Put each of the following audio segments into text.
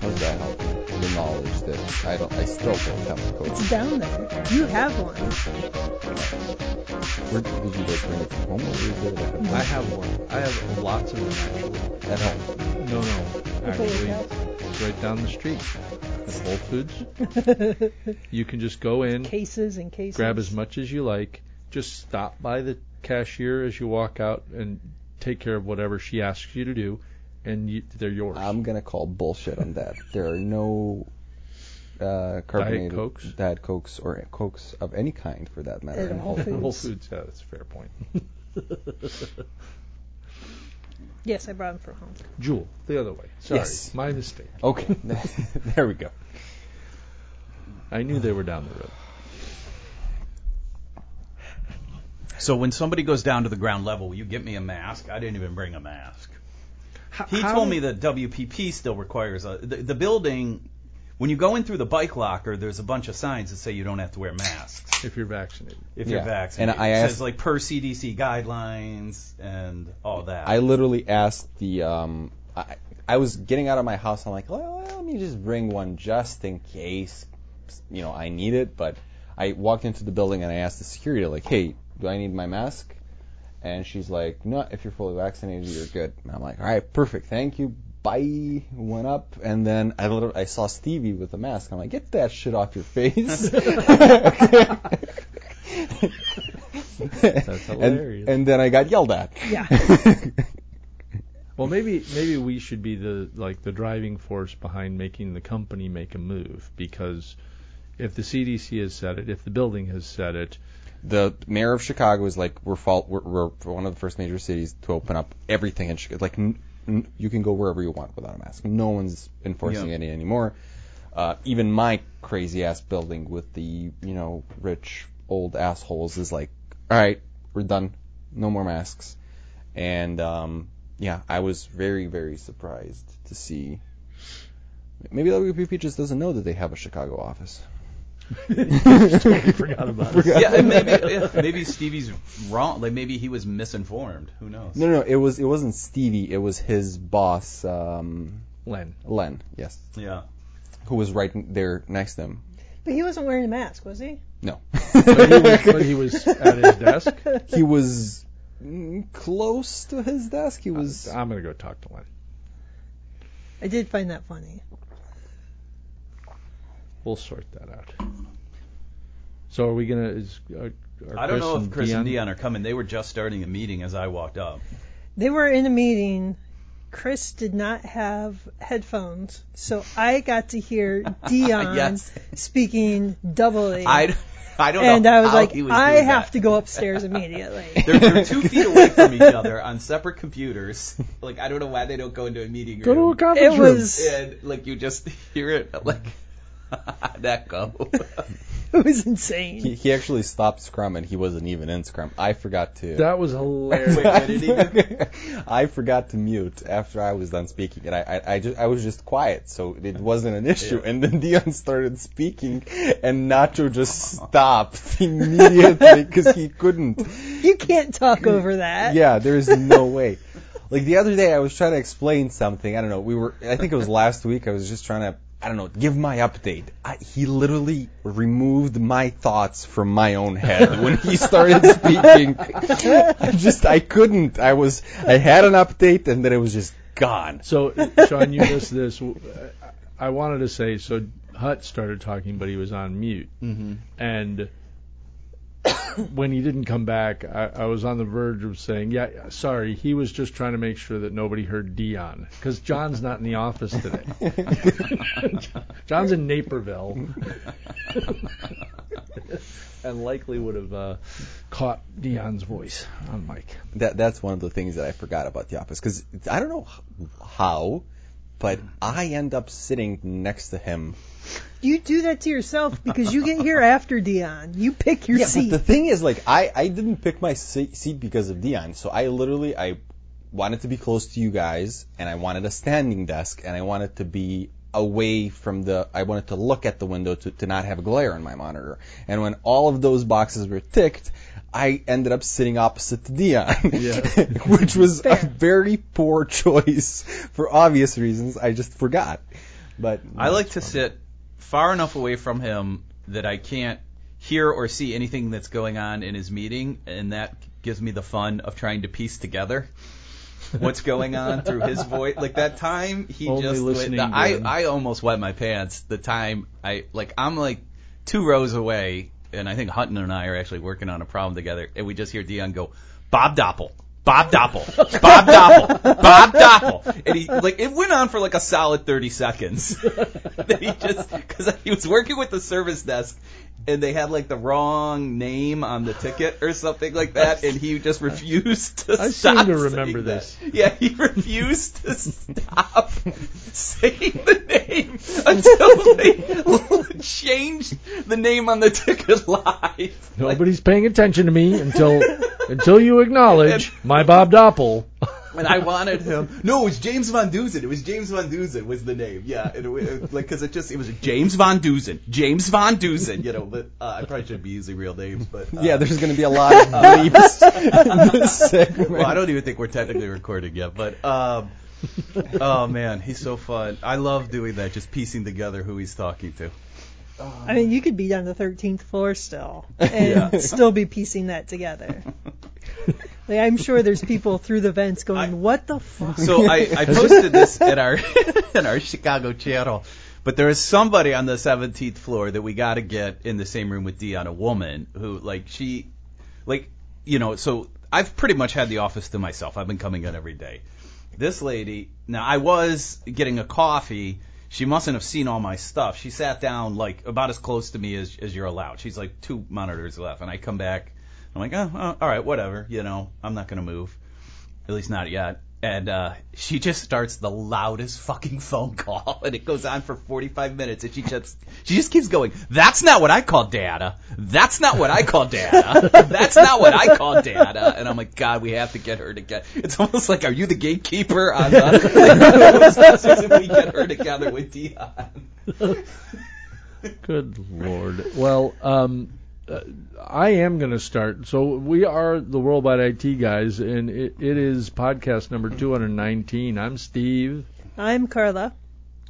How's that help? The knowledge that I don't, I still don't have a coach. It's down there. You have one. Where did you like bring it from home or is it like a I have one. I have lots of them actually. at home? No, no, actually, it's right down the street at Whole Foods. You can just go in, cases and cases. grab as much as you like. Just stop by the cashier as you walk out and take care of whatever she asks you to do, and you, they're yours. I'm gonna call bullshit on that. There are no uh, carbonated Cokes? Diet Cokes or Cokes of any kind for that matter. At in Whole Whole Foods. Whole Foods, yeah, that's a fair point. Yes, I brought them from home. Jewel, the other way. Sorry, Yes. my mistake. Okay, there we go. I knew they were down the road. So when somebody goes down to the ground level, will you get me a mask? I didn't even bring a mask. He told me that WPP still requires a the, the building. When you go in through the bike locker, there's a bunch of signs that say you don't have to wear masks if you're vaccinated. if Yeah. you're vaccinated. And I it says like per CDC guidelines and all that. I literally asked the um I I was getting out of my house. I'm like, well, let me just bring one just in case, you know, I need it. But I walked into the building and I asked the security, like, hey, do I need my mask? And she's like, no, if you're fully vaccinated, you're good. And I'm like, all right, perfect, thank you. Bye. Went up, and then I literally I saw Stevie with a mask. I'm like, get that shit off your face. That's And- hilarious. And, then I got yelled at. Yeah. Well, maybe maybe we should be the like the driving force behind making the company make a move because if the CDC has said it, if the building has said it, the mayor of Chicago is like we're, fault, we're we're one of the first major cities to open up everything in Chicago. Like n- n- you can go wherever you want without a mask. No one's enforcing Yeah. it anymore. Uh, even my crazy ass building with the you know rich old assholes is like, all right, we're done. No more masks. And um, yeah, I was very very surprised to see. Maybe WPP just doesn't know that they have a Chicago office. Totally forgot about it. yeah, and maybe yeah, maybe Stevie's wrong. Like maybe he was misinformed. Who knows? No, no, no, it was it wasn't Stevie. It was his boss, um, Len. Len. Yes, Yeah. who was right there next to him. But he wasn't wearing a mask, was he? No, But he was, but he was at his desk. he was mm, close to his desk. He was. I'm gonna go talk to Len. I did find that funny. We'll sort that out. So are we gonna? Is, are, are I don't know Chris if Chris and Dion- Dion are coming. They were just starting a meeting as I walked up. They were in a meeting. Chris did not have headphones, so I got to hear Dion Yes. speaking doubly. I, I don't and know. I was how like, was I have that. to go upstairs immediately. They're, they're two feet away from each other on separate computers. Like I don't know why they don't go into a meeting room. Go to a room. conference It room. was and like you just hear it like an echo. it was insane. He, he actually stopped Scrum and he wasn't even in Scrum. I forgot to. That was hilarious. Wait, I didn't even. I forgot to mute after I was done speaking, and I, I, I just I was just quiet, so it wasn't an issue. Yeah. And then Dion started speaking, and Nacho just stopped immediately because he couldn't. You can't talk over that. Yeah, there's no way. Like the other day, I was trying to explain something. I don't know. We were. I think it was last week. I was just trying to. I don't know. Give my update. I, he literally removed my thoughts from my own head when he started speaking. I just. I couldn't. I was. I had an update, and then it was just gone. So, Sean, you missed this. I wanted to say so. Hut started talking, but he was on mute, mm-hmm. and when he didn't come back, I, I was on the verge of saying, "Yeah, sorry." He was just trying to make sure that nobody heard Dion because John's not in the office today. John's in Naperville, and likely would have uh, caught Dion's voice on mic. That that's one of the things that I forgot about the office because I don't know how, but I end up sitting next to him You do that to yourself because you get here after Dion. You pick your yeah, seat. but the thing is, like, I, I didn't pick my seat because of Dion. So I literally, I wanted to be close to you guys, and I wanted a standing desk, and I wanted to be away from the. I wanted to look at the window to, to not have glare on my monitor. And when all of those boxes were ticked, I ended up sitting opposite to Dion, which was a very poor choice for obvious reasons. I just forgot. But I like to sit far enough away from him that I can't hear or see anything that's going on in his meeting, and that gives me the fun of trying to piece together what's going on through his voice. Like that time, he Only just listening went, I. I almost wet my pants. The time I like I'm like two rows away, and I think Hutton and I are actually working on a problem together, and we just hear Dion go, Bob Doppel. Bob Doppel, Bob Doppel, Bob Doppel, and he like it went on for like a solid thirty seconds. Then he just because he was working with the service desk, and they had like the wrong name on the ticket or something like that, and he just refused to I stop. seem to saying remember that. this. Yeah, he refused to stop saying the name until they changed the name on the ticket live. Nobody's paying attention to me until until you acknowledge my Bob Doppel. And I wanted him. No, it was James Von Dusen. It was James Von Dusen was the name. Yeah, and it, it, like because it just it was James Von Dusen. James Von Dusen. You know, but uh, I probably shouldn't be using real names, but uh, yeah, there's going to be a lot of bleeps in this segment. Well, I don't even think we're technically recording yet, but um, oh man, he's so fun. I love doing that, just piecing together who he's talking to. Um, I mean, you could be on the 13th floor still and Yeah. still be piecing that together. Like, I'm sure there's people through the vents going, I- "What the fuck?" So I, I posted this in our in our Chicago channel, but there is somebody on the 17th floor that we got to get in the same room with Dion, a woman who like she, like you know, so I've pretty much had the office to myself. I've been coming in every day. This lady, now I was getting a coffee. She mustn't have seen all my stuff. She sat down like about as close to me as, as you're allowed. She's like two monitors left, and I come back. I'm like, oh, oh, all right, whatever. You know, I'm not gonna move at least not yet. And uh, she just starts the loudest fucking phone call, and it goes on for 45 minutes. And she just she just keeps going. That's not what I call data. That's not what I call data. That's not what I call data. And I'm like, God, we have to get her to get. It's almost like, are you the gatekeeper on the? Like, if we get her together with Dion. Good lord. Well, um, uh, I am going to start. So we are the Worldwide IT guys, and it, it is podcast number 219. I'm Steve, I'm Carla.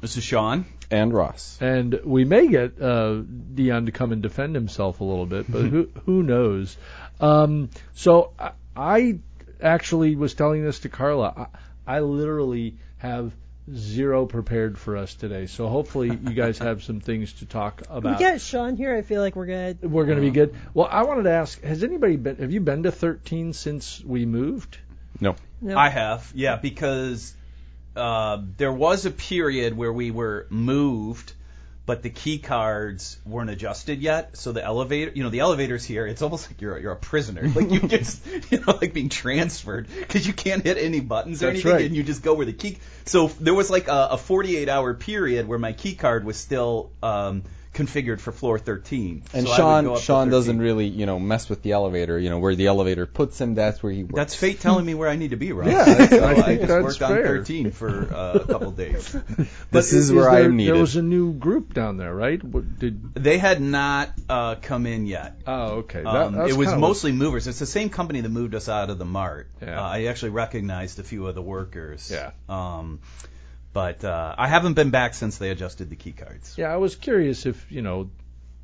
This is Sean. and Ross. and we may get uh, Dion to come and defend himself a little bit, but who who knows? Um, so I, I actually was telling this to Carla. I, I literally have zero prepared for us today. So hopefully you guys have some things to talk We about. got Sean here. I feel like we're good. We're going to be good. Well, I wanted to ask: Has anybody been? Have you been to 13 since we moved? No. No. I have, yeah, because uh, there was a period where we were moved, but the key cards weren't adjusted yet. So the elevator, you know, the elevators here, it's almost like you're you're a prisoner, like you just, you know, like being transferred because you can't hit any buttons or That's anything, right. and you just go where the key. So there was like a, a 48 hour period where my key card was still um, configured for floor 13. And So Sean go up to Sean doesn't really, you know, mess with the elevator. You know, where the elevator puts him, that's where he works. That's fate telling me where I need to be, right? Yeah, I so I, think just that's worked on 13 for uh, a couple days. this But is where I there, am needed. There was a new group down there, right? What, did They had not uh, come in yet. oh okay. That, Um, that's it was kinda- mostly movers. It's the same company that moved us out of the mart. Yeah. Uh, I actually recognized a few of the workers. Yeah. Um, but uh, I haven't been back since they adjusted the key cards. Yeah, I was curious if you know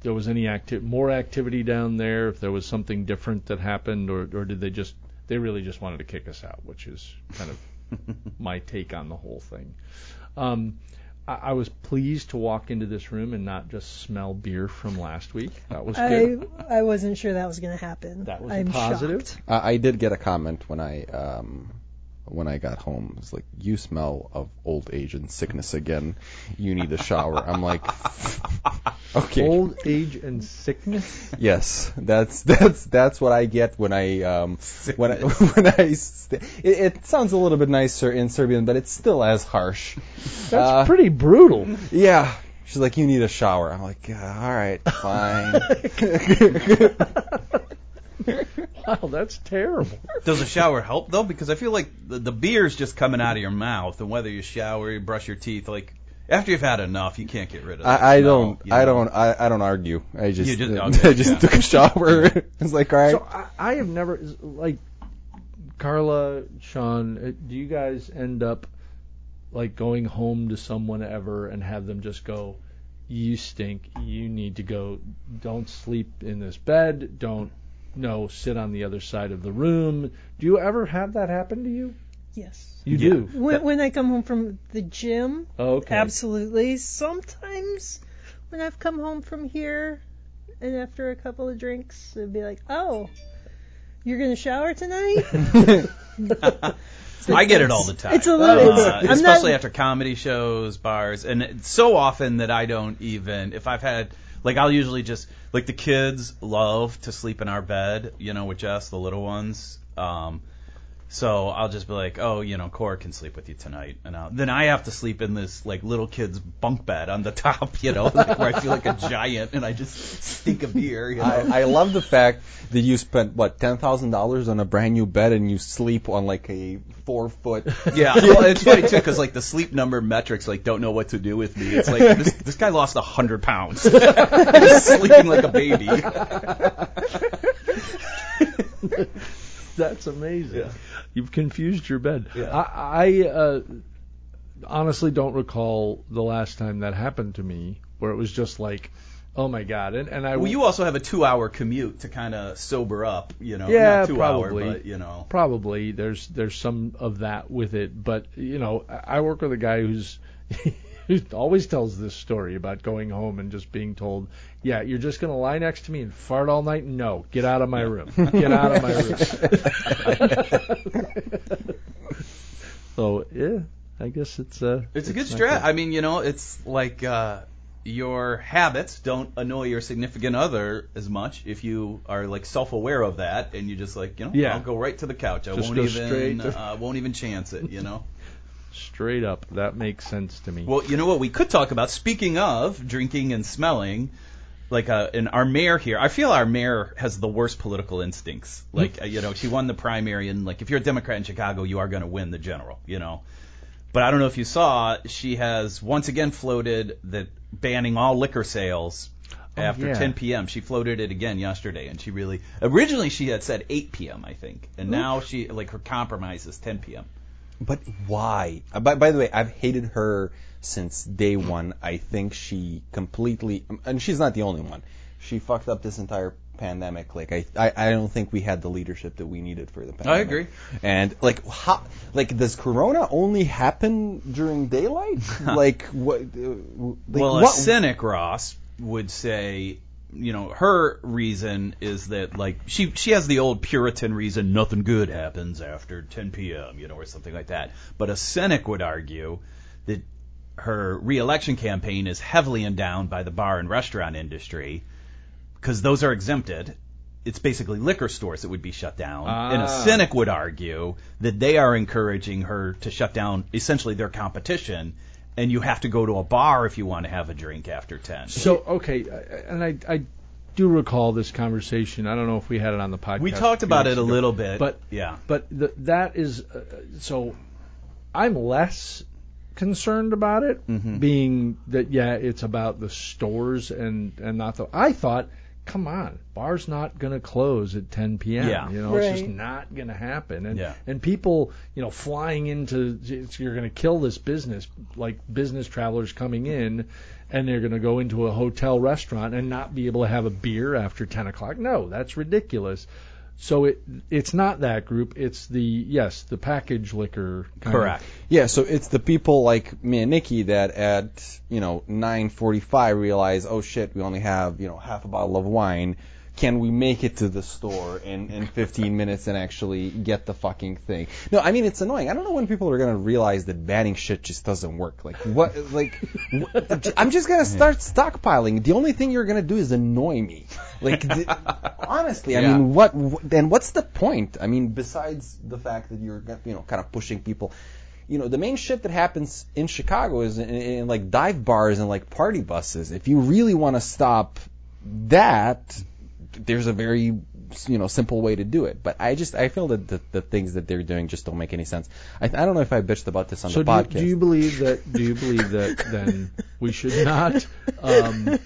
there was any acti- more activity down there, if there was something different that happened, or or did they just they really just wanted to kick us out, which is kind of my take on the whole thing. Um, I, I was pleased to walk into this room and not just smell beer from last week. That was I good. I I wasn't sure that was going to happen. That was a I'm positive. shocked. I, I did get a comment when I um when I got home. It's like you smell of old age and sickness again. You need a shower. I'm like, okay, Old age and sickness. yes, that's that's that's what I get when I um when I when I. St- it, it sounds a little bit nicer in Serbian, but it's still as harsh. That's Uh, pretty brutal. Yeah. She's like, you need a shower. I'm like, all right, fine. Wow, that's terrible. Does a shower help though? Because I feel like the, the beer's just coming out of your mouth, and whether you shower, you brush your teeth, like After you've had enough, you can't get rid of. I, I smell, don't. you I don't. I, I don't argue. I just. You just- okay, I just yeah. took a shower. it's like all right. So I, I have never like Carla, Sean. uh, Do you guys end up like going home to someone ever and have them just go, "You stink. You need to go. Don't sleep in this bed. Don't no sit on the other side of the room." Do you ever have that happen to you? Yes. You Yeah. do. When, when I come home from the gym, Okay. absolutely. Sometimes when I've come home from here and after a couple of drinks, it'd be like, oh, you're going to shower tonight? I get it all the time. It's a little- Uh, it's- especially not- after comedy shows, bars, and it's so often that I don't even if I've had like I'll usually just like the kids love to sleep in our bed, you know, with Jess, the little ones. Um, so I'll just be like, oh, you know, Cora can sleep with you tonight, and I'll, then I have to sleep in this like little kid's bunk bed on the top, you know, like, where I feel like a giant, and I just stink of beer, you know. I, I love the fact that you spent what ten thousand dollars on a brand new bed and you sleep on like a four foot. Yeah, well, it's funny too because like the sleep number metrics like don't know what to do with me. It's like this, this guy lost a hundred pounds, sleeping like a baby. That's amazing. Yeah. You've confused your bed. Yeah. I, I uh, honestly don't recall the last time that happened to me, where it was just like, oh my god, and, and I Well, you also have a two-hour commute to kind of sober up, you know. Yeah, not two probably. hour, but you know. probably there's there's some of that with it, but you know, I I work with a guy who's who always tells this story about going home and just being told, "Yeah, you're just gonna lie next to me and fart all night." No, get out of my room. Get out of my room. so yeah, I guess it's uh It's a good not strat. I mean, you know, it's like uh, your habits don't annoy your significant other as much if you are like self-aware of that and you just like, you know, Yeah. I'll go right to the couch. I Just won't even straight to- uh, won't even chance it, you know. Straight up, that makes sense to me. Well, you know what we could talk about. Speaking of drinking and smelling, like uh, and our mayor here, I feel our mayor has the worst political instincts. Like uh, you know, she won the primary, and like if you're a Democrat in Chicago, you are going to win the general. You know. But I don't know if you saw, she has once again floated that banning all liquor sales after yeah. 10 p.m. She floated it again yesterday, and she really originally she had said 8 p.m. I think, and now she like her compromise is 10 p.m. But why? Uh, by, by the way, I've hated her since day one. I think she completely, and she's not the only one. She fucked up this entire pandemic. Like I, I, I don't think we had the leadership that we needed for the pandemic. I agree. And like, how, like, does Corona only happen during daylight? like what? Uh, like, well, a what- cynic Ross would say, you know, her reason is that like she she has the old Puritan reason, nothing good happens after 10 p.m. You know, or something like that. But a cynic would argue that her reelection campaign is heavily endowed by the bar and restaurant industry because those are exempted. It's basically liquor stores that would be shut down. And a Ah. cynic would argue that they are encouraging her to shut down essentially their competition, and you have to go to a bar if you want to have a drink after 10. So okay, and I I do recall this conversation. I don't know if we had it on the podcast. we talked about it a little bit, but yeah. but th- that is uh, so. I'm less concerned about it, Mhm. being that yeah, it's about the stores and and not the. I thought, come on, bars not going to close at 10 p.m. Yeah. you know, it's just not going to happen. And Yeah. and people, you know, flying into you're going to kill this business, like business travelers coming in. And they're going to go into a hotel restaurant and not be able to have a beer after 10 o'clock. No, that's ridiculous. So it it's not that group. It's the yes, the package liquor. kind of- Correct. Yeah, so it's the people like me and Nikki that at you know 9:45 realize, oh shit, we only have you know half a bottle of wine. Can we make it to the store in, in 15 minutes and actually get the fucking thing? No, I mean it's annoying. I don't know when people are gonna realize that banning shit just doesn't work. Like what? Like what, I'm just gonna start stockpiling. The only thing you're gonna do is annoy me. Like th- honestly, I Yeah. mean, what? wh- Then what's the point? I mean, besides the fact that you're you know kind of pushing people you know, the main shit that happens in Chicago is in, in like dive bars and like party buses. If you really want to stop that, there's a very you know simple way to do it. But I just I feel that the, the things that they're doing just don't make any sense. I, I don't know if I bitched about this on so the do you, podcast. do you believe that? Do you believe that then we should not? Um,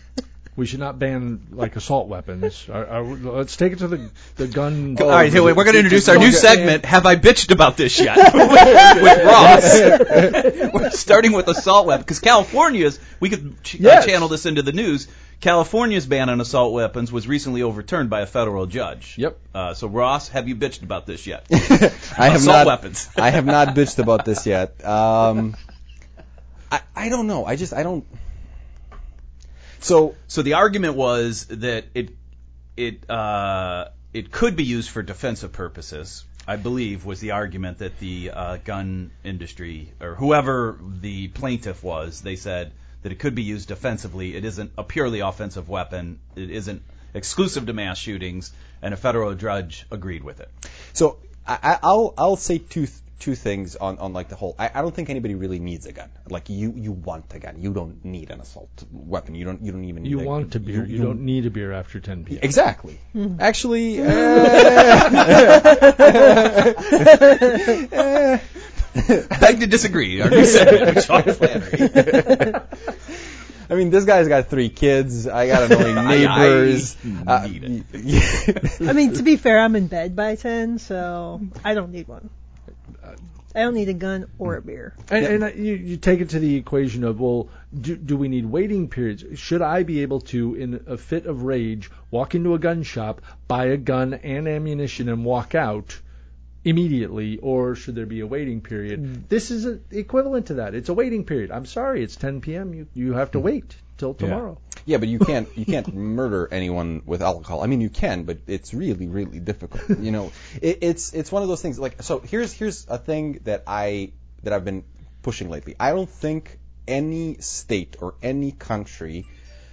we should not ban like assault weapons. Are, are, let's take it to the the gun. All right, hey, wait, we're going to introduce our new get- segment. Have I bitched about this yet? with, with Ross. we're starting with assault weapons because California's. We could ch- uh, channel this into the news. California's ban on assault weapons was recently overturned by a federal judge. Yep. Uh, so Ross, have you bitched about this yet? I have Assault not. weapons. I have not bitched about this yet. Um, I I don't know. I just I don't. So So the argument was that it it uh, it could be used for defensive purposes. I believe was the argument that the uh, gun industry or whoever the plaintiff was, they said that it could be used defensively. It isn't a purely offensive weapon. It isn't exclusive to mass shootings, and a federal judge agreed with it. So I, I- I'll I'll say two two things on, on like the whole. I, I don't think anybody really needs a gun. Like you you want a gun. You don't need an assault weapon. You don't you don't even. Need You a- want a beer. You, don't need a beer after 10 p.m. Exactly. Actually. uh, Beg to disagree. Our new segment with Sean Flannery. I mean, this guy's got three kids. I got annoying I- neighbors. I Uh, need I mean, to be fair, I'm in bed by 10, so I don't need one. I don't need a gun or a beer. And, and uh, you, you take it to the equation of, well, do, do we need waiting periods? Should I be able to, in a fit of rage, walk into a gun shop, buy a gun and ammunition, and walk out immediately, or should there be a waiting period? This is a, equivalent to that. It's a waiting period. I'm sorry, it's 10 p.m. You you have to wait till tomorrow. Yeah, but you can't you can't murder anyone with alcohol. I mean, you can, but it's really really difficult. You know, it, it's it's one of those things. Like, so here's here's a thing that I that I've been pushing lately. I don't think any state or any country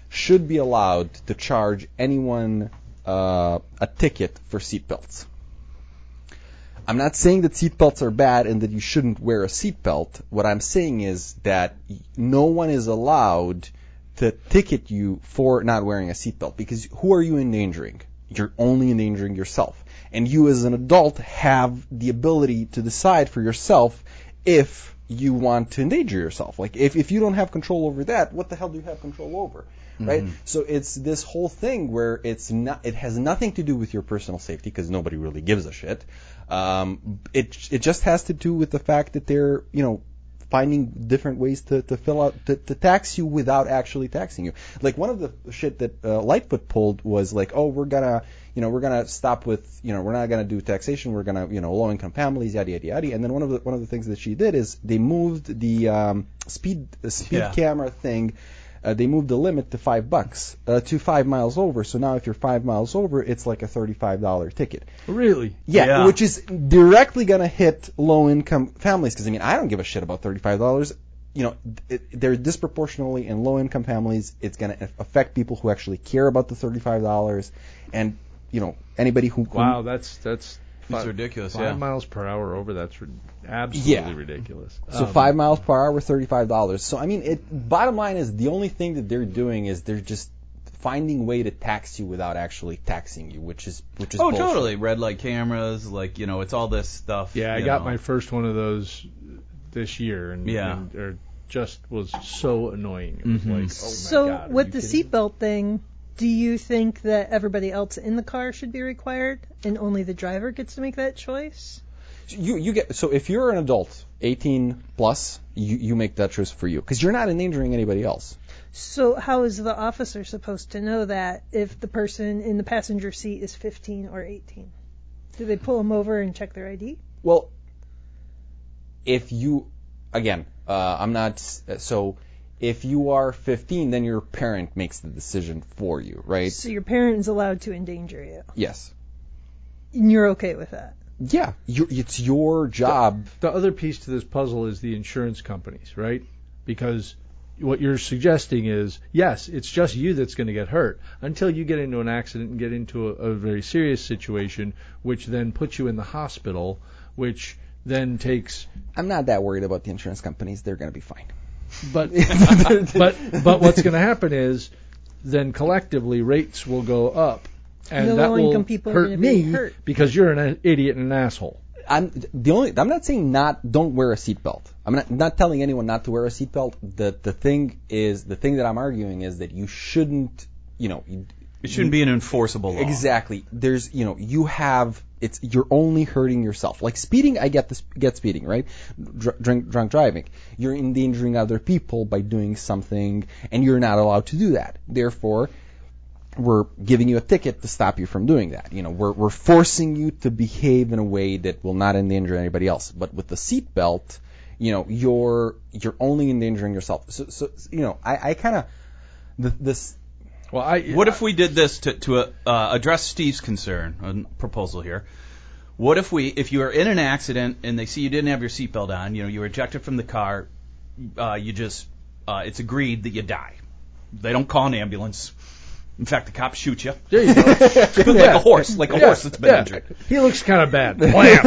should be allowed to charge anyone uh, a ticket for seatbelts. I'm not saying that seatbelts are bad and that you shouldn't wear a seatbelt. What I'm saying is that no one is allowed to ticket you for not wearing a seatbelt because who are you endangering? You're only endangering yourself. And you as an adult have the ability to decide for yourself if you want to endanger yourself. Like if, if you don't have control over that, what the hell do you have control over? Right? So it's this whole thing where it's not it has nothing to do with your personal safety because nobody really gives a shit. Um, it it just has to do with the fact that they're, you know, finding different ways to, to fill out to, to tax you without actually taxing you. Like one of the shit that uh, Lightfoot pulled was like, oh, we're gonna, you know, we're gonna stop with, you know, we're not gonna do taxation. We're gonna, you know, low income families, yada yada yada. And then one of the one of the things that she did is they moved the um, speed the speed Yeah. camera thing. Uh, they moved the limit to five bucks uh, to five miles over. So now if you're five miles over, it's like a thirty-five dollar ticket. Really? Yeah, Yeah. which is directly going to hit low income families because I mean I don't give a shit about thirty five dollars. You know, it, they're disproportionately in low income families. It's going to affect people who actually care about the thirty five dollars, and you know anybody who, who Wow, that's that's It's ridiculous, Five yeah. miles per hour over. That's ri- absolutely Yeah. ridiculous. So Um, five miles per hour, thirty-five dollars. So I mean, it. Bottom line is the only thing that they're doing is they're just finding way to tax you without actually taxing you, which is which is Oh, bullshit. totally. Red light cameras, like you know, it's all this stuff. Yeah, I got know. my first one of those this year, and, Yeah. and or just was so annoying. It was Mhm. like, oh my so god. with the kidding me? seatbelt thing, do you think that everybody else in the car should be required and only the driver gets to make that choice? You you get so if you're an adult, 18 plus, you you make that choice for you because you're not endangering anybody else. So how is the officer supposed to know that if the person in the passenger seat is 15 or 18? Do they pull them over and check their ID? Well, if you, again, uh, I'm not, so if you are 15, then your parent makes the decision for you, right? So your parent is allowed to endanger you, Yes. and you're okay with that? Yeah, you it's your job. the other piece to this puzzle is the insurance companies, right? Because what you're suggesting is, yes, it's just you that's going to get hurt until you get into an accident and get into a, a very serious situation, which then puts you in the hospital, which then takes. I'm not that worried about the insurance companies. They're going to be fine. But but but what's going to happen is, then collectively rates will go up and The that low-income will people hurt me hurt. because you're an idiot and an asshole. I'm the only. I'm not saying not don't wear a seatbelt. I'm not, not telling anyone not to wear a seatbelt. The the thing is the thing that I'm arguing is that you shouldn't. You know. It shouldn't be an enforceable law. Exactly. There's, you know, you have it's you're only hurting yourself. Like speeding, I get this get speeding, right? Dr- drink drunk driving. You're endangering other people by doing something and you're not allowed to do that. Therefore, we're giving you a ticket to stop you from doing that. You know, we're we're forcing you to behave in a way that will not endanger anybody else. But with the seatbelt, you know, you're you're only endangering yourself. So so you know, I I kind of this Well, I What if we did this to, to uh, address Steve's concern, a proposal here? What if we, if you are in an accident and they see you didn't have your seatbelt on, you know, you were ejected from the car, uh, you just, uh, it's agreed that you die. They don't call an ambulance. In fact, the cops shoot you. There you go. like a horse, like a Yeah, horse that's been yeah. injured. He looks kind of bad. Blam.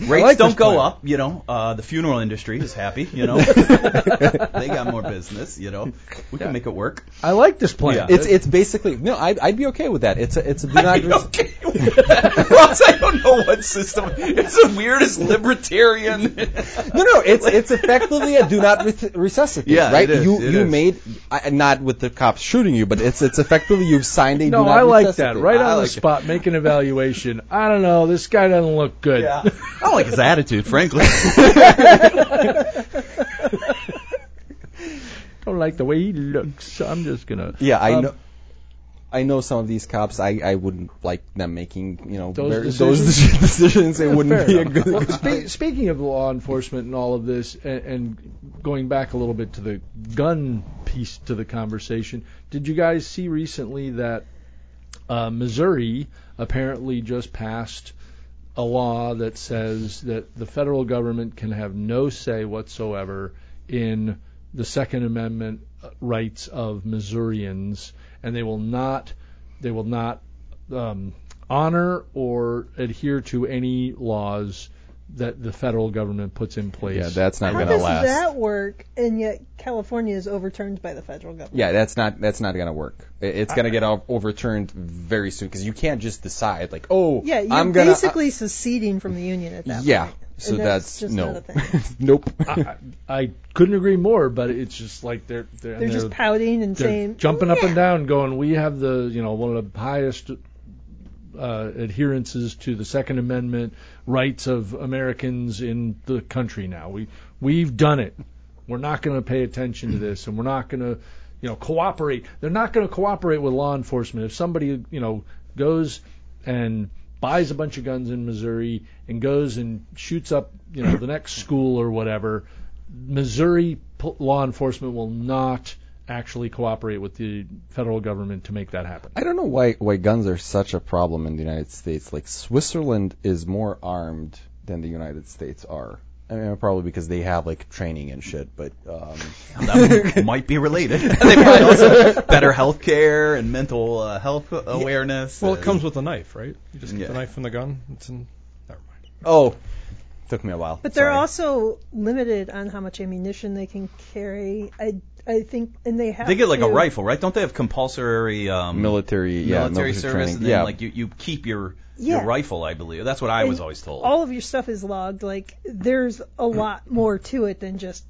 Rates like don't go plan. up, you know. Uh, the funeral industry is happy, you know. they got more business, you know. We can make it work. I like this plan. Yeah. it's it's basically no, I'd I'd be okay with that. It's a it's a do not okay with that? Ross, I don't know what system. It's the weirdest libertarian. No, no, it's it's effectively a do not re- resuscitate, Yeah, right? it is, you it you is. made I, not with the cops shooting you, but it's it's effectively you've signed a no, do not I like that. Right I on like the it. spot, make an evaluation. I don't know. This guy doesn't look good. I don't like his attitude, frankly. don't like the way he looks. I'm just gonna. Yeah, I Um, know. I know some of these cops. I, I wouldn't like them making you know Those very- decisions? those decisions. It wouldn't Fair be a good. Well, good spe- speaking of law enforcement and all of this, and, and going back a little bit to the gun piece to the conversation, did you guys see recently that uh, Missouri apparently just passed a law that says that the federal government can have no say whatsoever in the Second Amendment uh, rights of Missourians, and they will not they will not um, honor or adhere to any laws that the federal government puts in place. Yeah, that's not gonna last. How does that work? And yet California is overturned by the federal government. Yeah, that's not that's not gonna work. It's gonna get overturned very soon because you can't just decide like, oh, Yeah, you're I'm gonna. Uh, basically seceding from the union at that yeah, point. Yeah, so And that's, just no, thing. nope. I, I couldn't agree more, but it's just like they're they're, and They're just pouting and they're saying jumping oh, up and down, going, "We have the you know one of the highest uh, adherences to the Second Amendment rights of Americans in the country now. We we've done it. We're not going to pay attention to this, and we're not going to you know cooperate. They're not going to cooperate with law enforcement if somebody you know goes and buys a bunch of guns in Missouri and goes and shoots up you know the next school or whatever. Missouri law enforcement will not actually cooperate with the federal government to make that happen. I don't know why why guns are such a problem in the United States. Like Switzerland is more armed than the United States are. I mean, probably because they have like training and shit. But um, that might be related. they probably also better health care and mental uh, health awareness. Well, it comes with a knife, right? You just get Yeah. the knife from the gun. It's in. Never mind. oh, took me a while. But they're Sorry. also limited on how much ammunition they can carry. I I think, and they have. They get like a rifle, right? Don't they have compulsory um, military, yeah, military service, training. and then yeah, like you, you keep your Yeah. your rifle, I believe. That's what I was always told. All of your stuff is logged. Like there's a lot more to it than just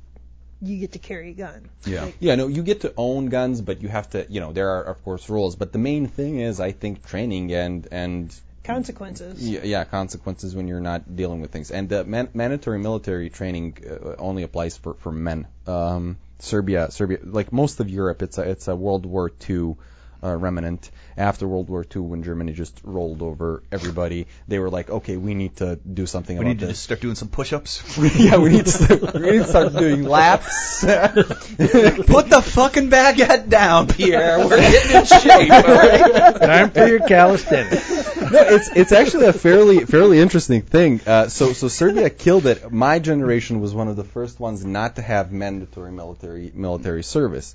you get to carry a gun. yeah. Like, Yeah, no, you get to own guns, but you have to, you know, there are of course rules. But the main thing is, I think, training and and consequences. yeah, yeah consequences when you're not dealing with things. And the man- mandatory military training uh, only applies for for men. Um, Serbia, Serbia, like most of Europe, it's a it's a World War II uh, remnant. After World War II, when Germany just rolled over everybody, they were like, okay, we need to do something We about need to just start doing some push-ups. yeah, we need to start, we need to start doing laps. Put the fucking baguette down, Pierre. We're getting in shape, all right? Time for your calisthenics. no, it's it's actually a fairly fairly interesting thing. Uh, so so Serbia killed it. My generation was one of the first ones not to have mandatory military military service.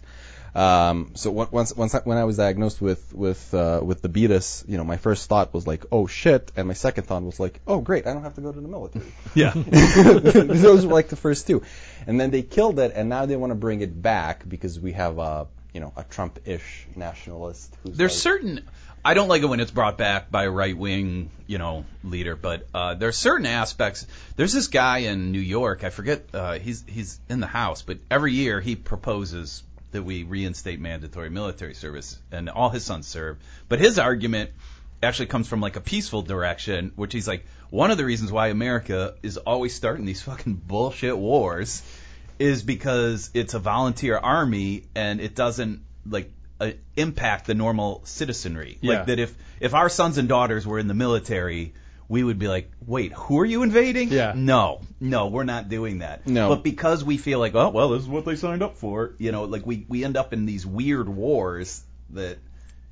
Um, so on- once once I, when I was diagnosed with with uh, with the beatus, you know, my first thought was like, oh shit, and my second thought was like, oh great, I don't have to go to the military. Yeah. Those were like the first two, and then they killed it, and now they want to bring it back because we have a you know a Trump-ish nationalist. Who's There's like, certain I don't like it when it's brought back by a right wing, you know, leader. But uh, there are certain aspects. There's this guy in New York. I forget. Uh, he's he's in the House, but every year he proposes that we reinstate mandatory military service, and all his sons serve. But his argument actually comes from like a peaceful direction, which he's like one of the reasons why America is always starting these fucking bullshit wars is because it's a volunteer army and it doesn't like uh, impact the normal citizenry. Yeah. Like that if if our sons and daughters were in the military, we would be like, wait, who are you invading? Yeah. No, no, we're not doing that. No. But because we feel like, oh well, this is what they signed up for, you know, like we we end up in these weird wars that.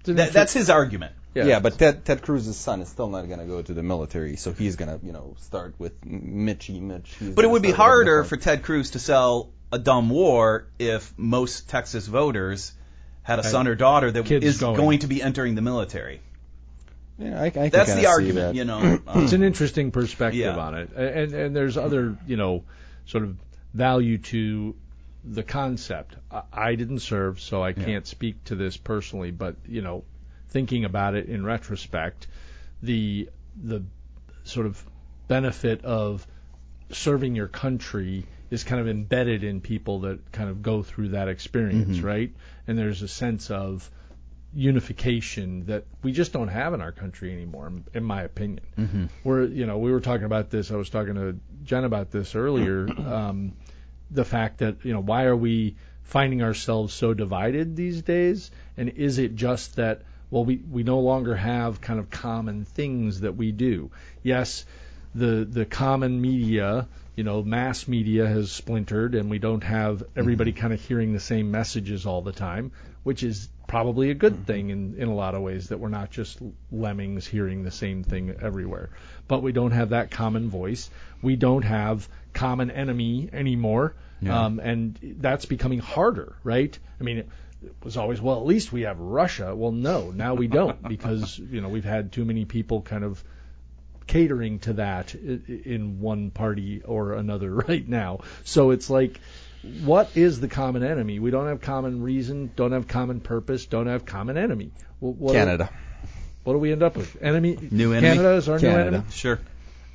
that that's his argument. Yeah, yeah, but Ted Ted Cruz's son is still not gonna go to the military, so he's gonna you know start with Mitchy Mitch. He's But it would be harder for Ted Cruz to sell a dumb war if most Texas voters had a Had son or daughter that kids is going. going to be entering the military. Yeah, I, I can That's kinda the argument, that. you know. Um, it's an interesting perspective Yeah. on it, and and there's other you know sort of value to the concept. I, I didn't serve, so I can't speak to this personally, but you know, thinking about it in retrospect, the the sort of benefit of serving your country is kind of embedded in people that kind of go through that experience, right? And there's a sense of unification that we just don't have in our country anymore, in- my opinion. Mm-hmm. We're, you know, we were talking about this. I was talking to Jen about this earlier. Um, the fact that, you know, why are we finding ourselves so divided these days? And is it just that, well, we, we no longer have kind of common things that we do? Yes, the the common media, you know, mass media has splintered, and we don't have everybody kind of hearing the same messages all the time, which is probably a good thing in in a lot of ways that we're not just lemmings hearing the same thing everywhere. But we don't have that common voice. We don't have common enemy anymore, um, and that's becoming harder, right? I mean. It was always well. At least we have Russia. Well, no, now we don't because you know we've had too many people kind of catering to that in one party or another right now. So it's like, what is the common enemy? We don't have common reason, don't have common purpose, don't have common enemy. Well, what Canada. what do we end up with? Enemy. New enemy? Canada is our new Canada. enemy. sure.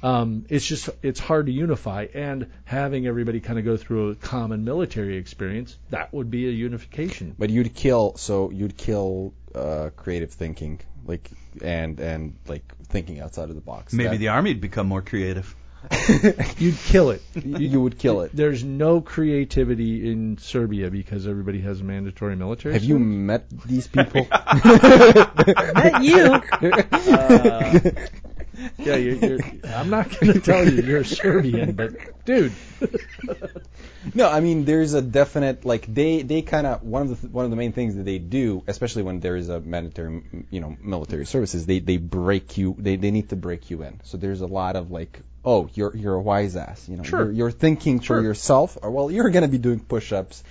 Um, it's just it's hard to unify, and having everybody kind of go through a common military experience that would be a unification. But you'd kill, so you'd kill uh, creative thinking, like and and like thinking outside of the box. Maybe That- the army would become more creative. You'd kill it. you would kill it. There's no creativity in Serbia because everybody has mandatory military. Have you service. met these people? Not you. Uh, yeah, you're, you're, I'm not going to tell you you're Serbian, but dude, No, I mean there's a definite like they they kind of one of the th- one of the main things that they do, especially when there is a mandatory you know military services, they they break you they they need to break you in. So there's a lot of like oh you're you're a wise ass you know Sure. you're, you're thinking Sure. for yourself or well you're gonna be doing push-ups.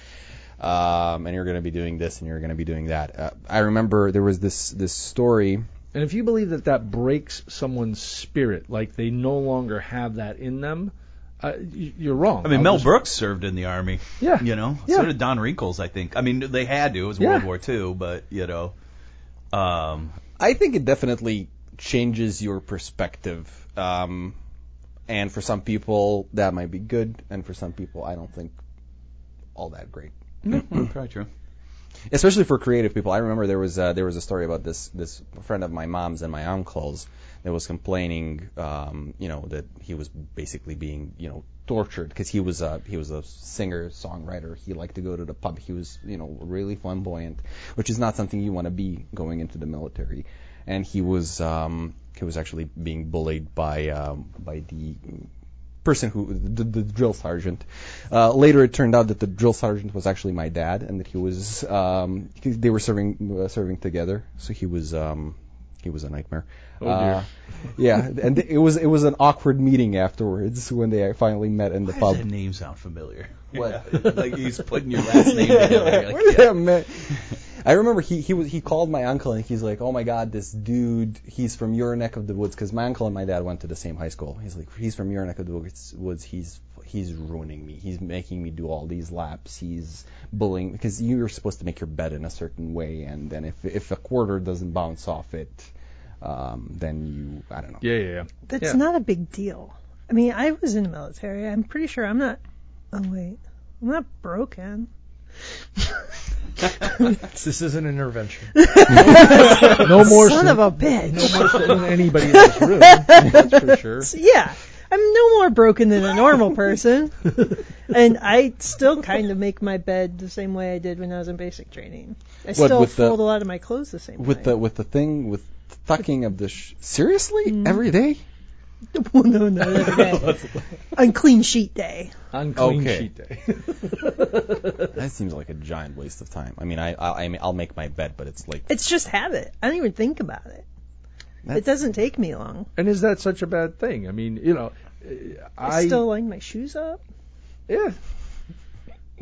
Um, and you're going to be doing this, and you're going to be doing that. Uh, I remember there was this this story. and if you believe that that breaks someone's spirit, like they no longer have that in them, uh, you're wrong. I mean, I'll Mel just- Brooks served in the army. Yeah. You know, Yeah. so did Don Rickles, I think. I mean, they had to. It was Yeah. World War II, but you know, um, I think it definitely changes your perspective. Um, and for some people that might be good, and for some people I don't think all that great. probably true. Especially for creative people. I remember there was uh, there was a story about this this friend of my mom's and my uncle's that was complaining, um, you know, that he was basically being, you know, tortured because he was a he was a singer songwriter. He liked to go to the pub. He was, you know, really flamboyant, which is not something you want to be going into the military. And he was um, he was actually being bullied by um, by the person who the, the drill sergeant. Uh, later, it turned out that the drill sergeant was actually my dad, and that he was um, he- they were serving uh, serving together. So he was um, he was a nightmare. Oh, dear. Uh, yeah, and it was it was an awkward meeting afterwards when they finally met in the Why pub. does that name sound familiar? What? Yeah, like he's putting your last name together. You're like, Where did that met? I remember he he was he called my uncle and he's like, oh my god, this dude, he's from your neck of the woods because my uncle and my dad went to the same high school. He's like, he's from your neck of the woods. woods. He's he's ruining me. He's making me do all these laps. He's bullying because you're supposed to make your bed in a certain way, and then if if a quarter doesn't bounce off it, um, then you I don't know. Yeah, yeah, yeah. That's Yeah. not a big deal. I mean, I was in the military. I'm pretty sure I'm not. Oh wait, I'm not broken. This is an intervention. No more Son sin- of a bitch. no more sin than anybody in this room. That's for sure. Yeah, I'm no more broken than a normal person. and I still kind of make my bed the same way I did when I was in basic training. I still with the- fold a lot of my clothes the same With way. the with the thing with tucking of the sh- seriously Mm. every day. Well, no, not every day. Unclean sheet day. On clean Okay. sheet day. That seems like a giant waste of time. I mean, I I, I mean, I'll make my bed, but it's like It's just habit. I don't even think about it. That's- It doesn't take me long. and is that such a bad thing? I mean, you know, I, I still line my shoes up. yeah.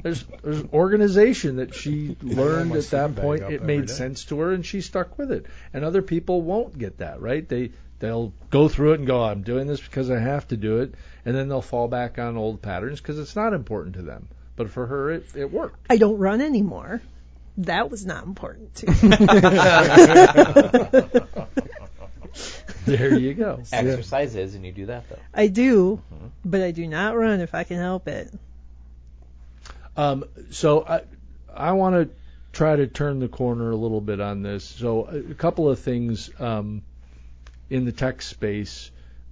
There's there's an organization that she learned my at sleeping that bag point up it every made day. sense to her and she stuck with it. And other people won't get that, right? They they'll go through it and go, I'm doing this because I have to do it, and then they'll fall back on old patterns because it's not important to them. But for her, it it worked. I don't run anymore. That was not important to me. There you go. Exercise is, and you do that though. I do, but I do not run if I can help it. Um, so I I want to try to turn the corner a little bit on this. So a, a couple of things um, in the tech space.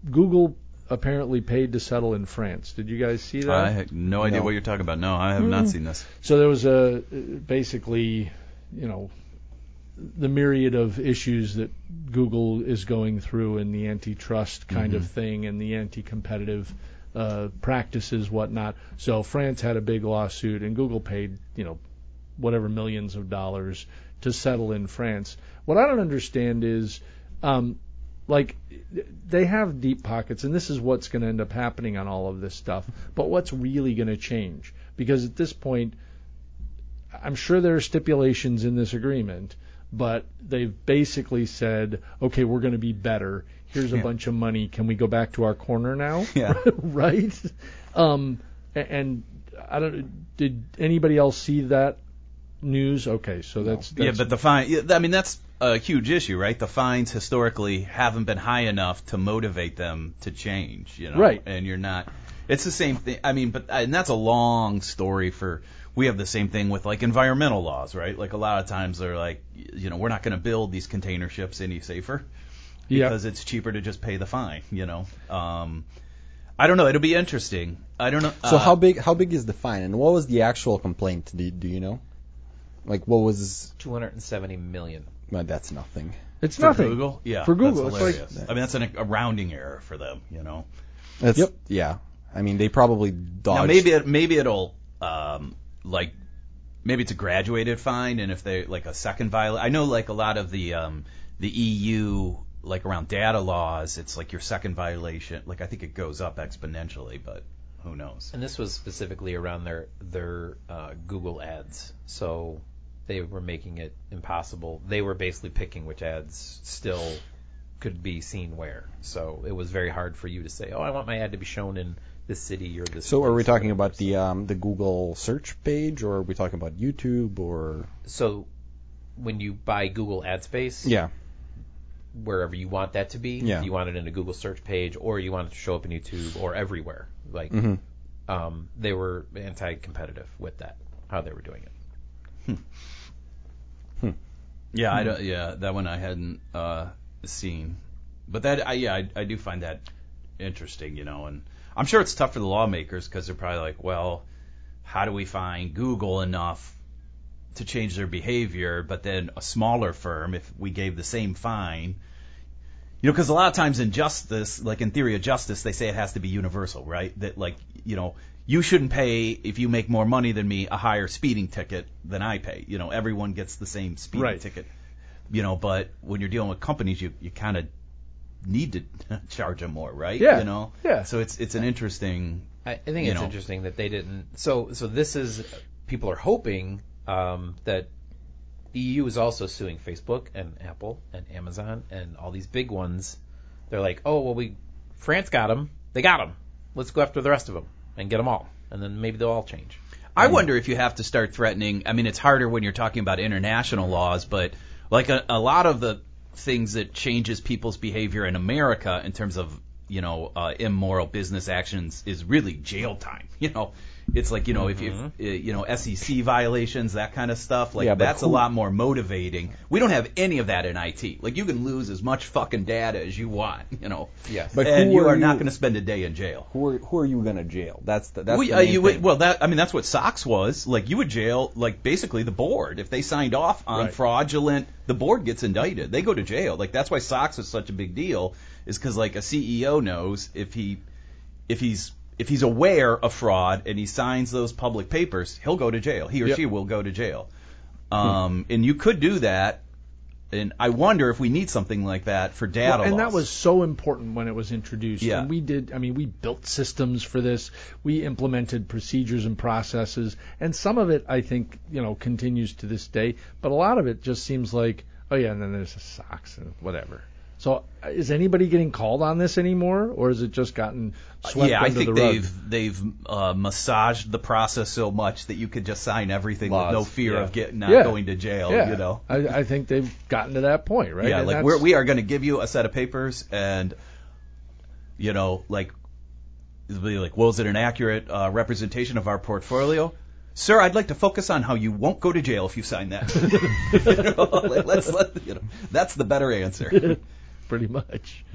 Google apparently paid to settle in France. Did you guys see that? I had no idea No. what you're talking about. No, I have not seen this. So there was a basically, you know, the myriad of issues that Google is going through and the antitrust kind of thing and the anti-competitive uh, practices, whatnot. So France had a big lawsuit and Google paid, you know, whatever millions of dollars to settle in France. What I don't understand is, um, like, they have deep pockets, and this is what's going to end up happening on all of this stuff. But what's really going to change? Because at this point, I'm sure there are stipulations in this agreement, but they've basically said, okay, we're going to be better. Here's a Yeah. bunch of money. Can we go back to our corner now? Yeah. right? Um, and I don't. Did anybody else see that news? Okay, so that's, that's Yeah, but the fine. I mean, that's a huge issue, right? The fines historically haven't been high enough to motivate them to change. You know, Right. And you're not. It's the same thing. I mean, but and that's a long story for. We have the same thing with like environmental laws, right? Like a lot of times they're like, you know, we're not going to build these container ships any safer yeah. because it's cheaper to just pay the fine. You know. Um, I don't know. It'll be interesting. I don't know. So uh, how big how big is the fine, and what was the actual complaint? Do, do you know? Like what was? 270 million. Well, that's nothing. it's for nothing. Google, yeah, For Google, that's it's like- hilarious. I mean, that's an, a rounding error for them. You know. That's, Yep. Yeah. I mean, they probably dodged. Now maybe it, maybe it'll um, like maybe it's a graduated fine, and if they like a second violation, I know like a lot of the um, the EU like around data laws, it's like your second violation. Like I think it goes up exponentially, but who knows? And this was specifically around their their uh, Google ads. So they were making it impossible. They were basically picking which ads still could be seen where. So it was very hard for you to say, "Oh, I want my ad to be shown in this city or this." So are we talking about the um, the Google search page, or are we talking about YouTube, or So when you buy Google Ad Space, yeah? wherever you want that to be, Yeah. if you want it in a Google search page or you want it to show up in YouTube or everywhere, like Mhm. um, they were anti-competitive with that, how they were doing it. Yeah, I don't, yeah, that one I hadn't uh, seen, but that I, yeah, I, I do find that interesting, you know, and I'm sure it's tough for the lawmakers because they're probably like, well, how do we find Google enough to change their behavior, but then a smaller firm, if we gave the same fine, you know, because a lot of times in justice, like in theory of justice, they say it has to be universal, right? That like, you know, you shouldn't pay if you make more money than me a higher speeding ticket than I pay. You know, everyone gets the same speeding Right. ticket. You know, but when you're dealing with companies, you you kind of need to charge them more, right? Yeah. You know. Yeah. So it's it's an interesting. I, I think it's know. interesting that they didn't. So so this is people are hoping um, that EU is also suing Facebook and Apple and Amazon and all these big ones. They're like, oh well, we France got them, they got them. Let's go after the rest of them. And get them all, and then maybe they'll all change. I wonder if you have to start threatening. I mean, it's harder when you're talking about international laws, but like a, a lot of the things that changes people's behavior in America in terms of you know uh, immoral business actions is really jail time. You know, it's like you know if you uh, you know SEC violations that kind of stuff. Like Yeah, but that's a lot more motivating. We don't have any of that in IT. Like you can lose as much fucking data as you want. You know, Yes. But and you are are not going to spend a day in jail. Who are who are you gonna jail? That's the that's well, the uh, you thing. well, that I mean, that's what Sox was. Like, you would jail, like, basically the board if they signed off on Right. fraudulent. The board gets indicted. They go to jail. Like, that's why Sox is such a big deal. Is because like a CEO knows if he if he's if he's aware of fraud and he signs those public papers, he'll go to jail. He or Yep. she will go to jail. Um, and you could do that. And I wonder if we need something like that for data Well, and that was so important when it was introduced. Yeah. And we did, I mean, we built systems for this. We implemented procedures and processes. And some of it, I think, you know, continues to this day. But a lot of it just seems like, oh, yeah, and then there's the Sox and whatever. So is anybody getting called on this anymore? Or has it just gotten swept yeah, I under think the rug? they've they've uh, massaged the process so much that you could just sign everything Laws, with no fear yeah. of getting not Yeah. going to jail. yeah. You know. I, I think they've gotten to that point, right? Yeah, And like we're, we are going to give you a set of papers, and you know, like, it'll be like, well, is it an accurate uh, representation of our portfolio? Sir, I'd like to focus on how you won't go to jail if you sign that. You know, like, let's let you know. That's the better answer. pretty much.